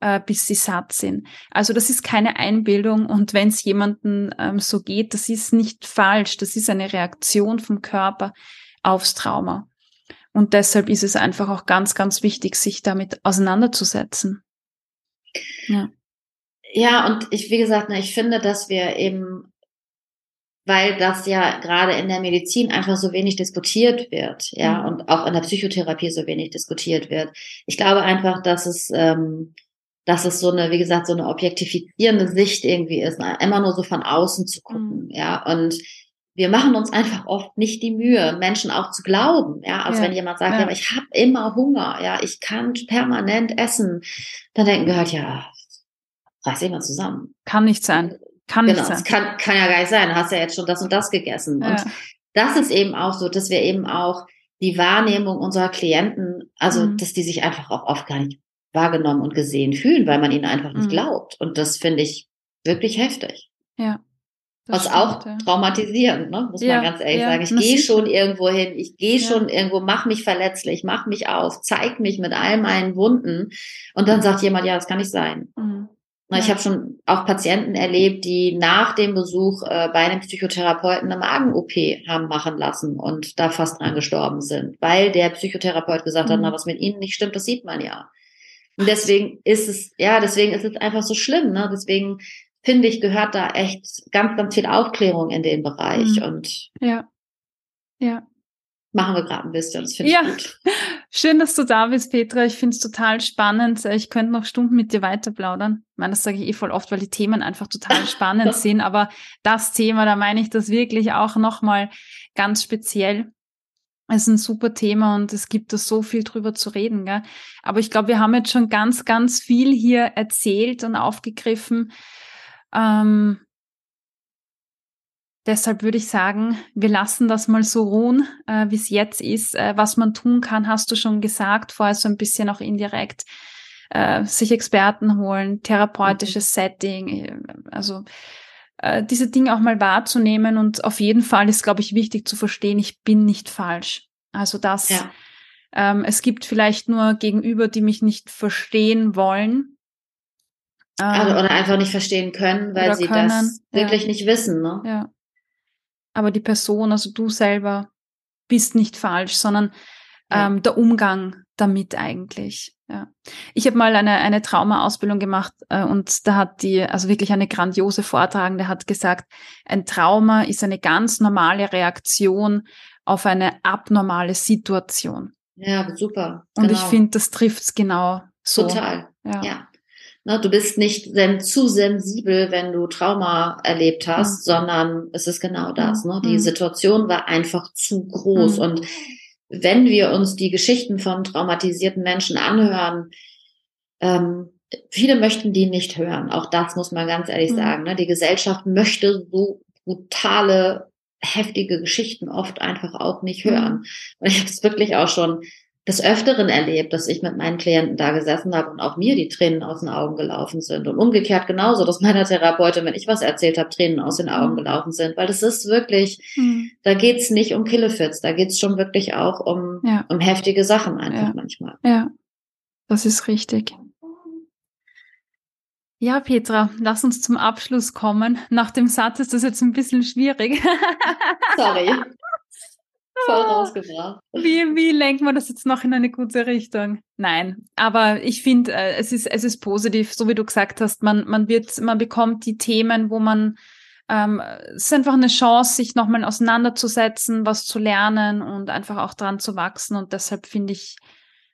äh, bis sie satt sind. Also das ist keine Einbildung und wenn es jemandem ähm, so geht, das ist nicht falsch, das ist eine Reaktion vom Körper aufs Trauma. Und deshalb ist es einfach auch ganz, ganz wichtig, sich damit auseinanderzusetzen. Ja. Ja, und ich, wie gesagt, ne, ich finde, dass wir eben, weil das ja gerade in der Medizin einfach so wenig diskutiert wird, ja, mhm. und auch in der Psychotherapie so wenig diskutiert wird. Ich glaube einfach, dass es, ähm, dass es so eine, wie gesagt, so eine objektifizierende Sicht irgendwie ist, ne? immer nur so von außen zu gucken, mhm. ja, und wir machen uns einfach oft nicht die Mühe, Menschen auch zu glauben. Ja, also ja. wenn jemand sagt, ja, ja aber ich habe immer Hunger, ja, ich kann permanent essen, dann denken wir halt, ja, reiß dich mal zusammen. Kann nicht sein. Kann genau, nicht sein. Kann, kann ja gar nicht sein. Du hast ja jetzt schon das und das gegessen. Ja. Und das ist eben auch so, dass wir eben auch die Wahrnehmung unserer Klienten, also mhm. dass die sich einfach auch oft gar nicht wahrgenommen und gesehen fühlen, weil man ihnen einfach nicht mhm. glaubt. Und das finde ich wirklich heftig. Ja. Was stimmt, auch ja. traumatisierend, ne? muss ja, man ganz ehrlich ja, sagen. Ich gehe schon irgendwo hin, ich gehe schon irgendwo, mach mich verletzlich, mach mich auf, zeig mich mit all meinen Wunden. Und dann sagt jemand, ja, das kann nicht sein. Mhm. Ich habe schon auch Patienten erlebt, die nach dem Besuch äh, bei einem Psychotherapeuten eine Magen-OP haben machen lassen und da fast dran gestorben sind, weil der Psychotherapeut gesagt mhm. hat, na, was mit ihnen nicht stimmt, das sieht man ja. Und deswegen ist es, ja, deswegen ist es einfach so schlimm, ne? Deswegen finde ich, gehört da echt ganz, ganz viel Aufklärung in den Bereich. Mhm. Und ja. Ja. Machen wir gerade ein bisschen. Das finde ich ja. gut. [LAUGHS] Schön, dass du da bist, Petra. Ich finde es total spannend. Ich könnte noch Stunden mit dir weiter plaudern. Ich meine, das sage ich eh voll oft, weil die Themen einfach total [LAUGHS] spannend sind. Aber das Thema, da meine ich das wirklich auch nochmal ganz speziell. Es ist ein super Thema und es gibt da so viel drüber zu reden. Gell? Aber ich glaube, wir haben jetzt schon ganz, ganz viel hier erzählt und aufgegriffen. Ähm, deshalb würde ich sagen, wir lassen das mal so ruhen, äh, wie es jetzt ist. Äh, was man tun kann, hast du schon gesagt, vorher so ein bisschen auch indirekt. Äh, sich Experten holen, therapeutisches mhm. Setting, äh, also äh, diese Dinge auch mal wahrzunehmen und auf jeden Fall ist, glaube ich, wichtig zu verstehen, ich bin nicht falsch. Also das, ja. ähm, es gibt vielleicht nur Gegenüber, die mich nicht verstehen wollen, also, oder einfach nicht verstehen können, weil sie können, das wirklich ja. nicht wissen. Ne? Ja. Aber die Person, also du selber, bist nicht falsch, sondern ja. ähm, der Umgang damit eigentlich. Ja. Ich habe mal eine, eine Trauma-Ausbildung gemacht äh, und da hat die, also wirklich eine grandiose Vortragende hat gesagt, ein Trauma ist eine ganz normale Reaktion auf eine abnormale Situation. Ja, super. Und ich genau. finde, das trifft es genau so. Total. Ja. ja. Ne, du bist nicht zu sensibel, wenn du Trauma erlebt hast, mhm. sondern es ist genau das. Ne? Die mhm. Situation war einfach zu groß. Mhm. Und wenn wir uns die Geschichten von traumatisierten Menschen anhören, ähm, viele möchten die nicht hören. Auch das muss man ganz ehrlich mhm. sagen. Ne? Die Gesellschaft möchte so brutale, heftige Geschichten oft einfach auch nicht hören. Mhm. Und ich habe es wirklich auch schon des Öfteren erlebt, dass ich mit meinen Klienten da gesessen habe und auch mir die Tränen aus den Augen gelaufen sind. Und umgekehrt genauso, dass meiner Therapeutin, wenn ich was erzählt habe, Tränen aus den Augen mhm. gelaufen sind. Weil das ist wirklich, mhm. da geht's nicht um Killefits, da geht's schon wirklich auch um, ja. um heftige Sachen einfach ja. manchmal. Ja, das ist richtig. Ja, Petra, lass uns zum Abschluss kommen. Nach dem Satz ist das jetzt ein bisschen schwierig. Sorry. [LAUGHS] Voll ah. rausgebracht. Wie, wie lenkt man das jetzt noch in eine gute Richtung? Nein, aber ich finde, äh, es ist, es ist positiv, so wie du gesagt hast, man, man wird, man bekommt die Themen, wo man, ähm, es ist einfach eine Chance, sich nochmal auseinanderzusetzen, was zu lernen und einfach auch dran zu wachsen und deshalb finde ich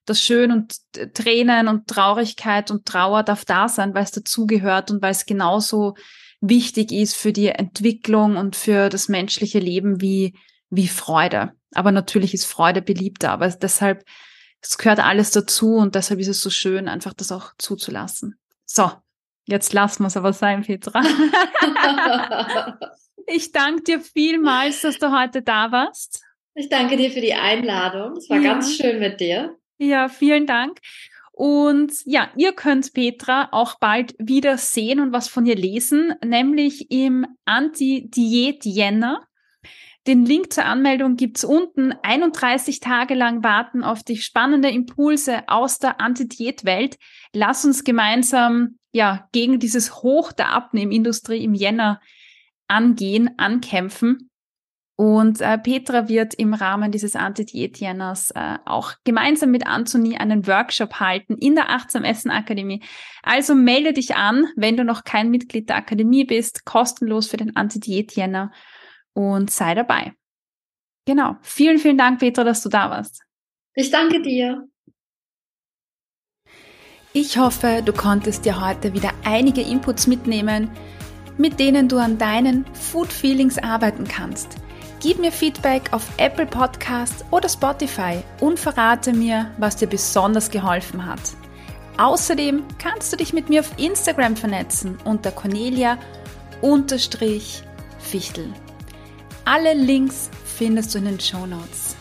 das schön und Tränen und Traurigkeit und Trauer darf da sein, weil es dazugehört und weil es genauso wichtig ist für die Entwicklung und für das menschliche Leben wie wie Freude. Aber natürlich ist Freude beliebter, aber deshalb, es gehört alles dazu und deshalb ist es so schön, einfach das auch zuzulassen. So, jetzt lassen wir es aber sein, Petra. [LAUGHS] ich danke dir vielmals, dass du heute da warst. Ich danke dir für die Einladung. Es war ja. ganz schön mit dir. Ja, vielen Dank. Und ja, ihr könnt Petra auch bald wieder sehen und was von ihr lesen, nämlich im Anti-Diät-Jänner. Den Link zur Anmeldung gibt's unten. 31 Tage lang warten auf dich spannende Impulse aus der Anti-Diät-Welt. Lass uns gemeinsam ja gegen dieses Hoch der Abnehmindustrie im Jänner angehen, ankämpfen. Und äh, Petra wird im Rahmen dieses Anti-Diät-Jänners äh, auch gemeinsam mit Anthony einen Workshop halten in der Achtsam Essen Akademie. Also melde dich an, wenn du noch kein Mitglied der Akademie bist, kostenlos für den Anti-Diät-Jänner und sei dabei. Genau. Vielen, vielen Dank, Petra, dass du da warst. Ich danke dir. Ich hoffe, du konntest dir heute wieder einige Inputs mitnehmen, mit denen du an deinen Food Feelings arbeiten kannst. Gib mir Feedback auf Apple Podcast oder Spotify und verrate mir, was dir besonders geholfen hat. Außerdem kannst du dich mit mir auf Instagram vernetzen unter Cornelia-Fichtel. Alle Links findest du in den Show Notes.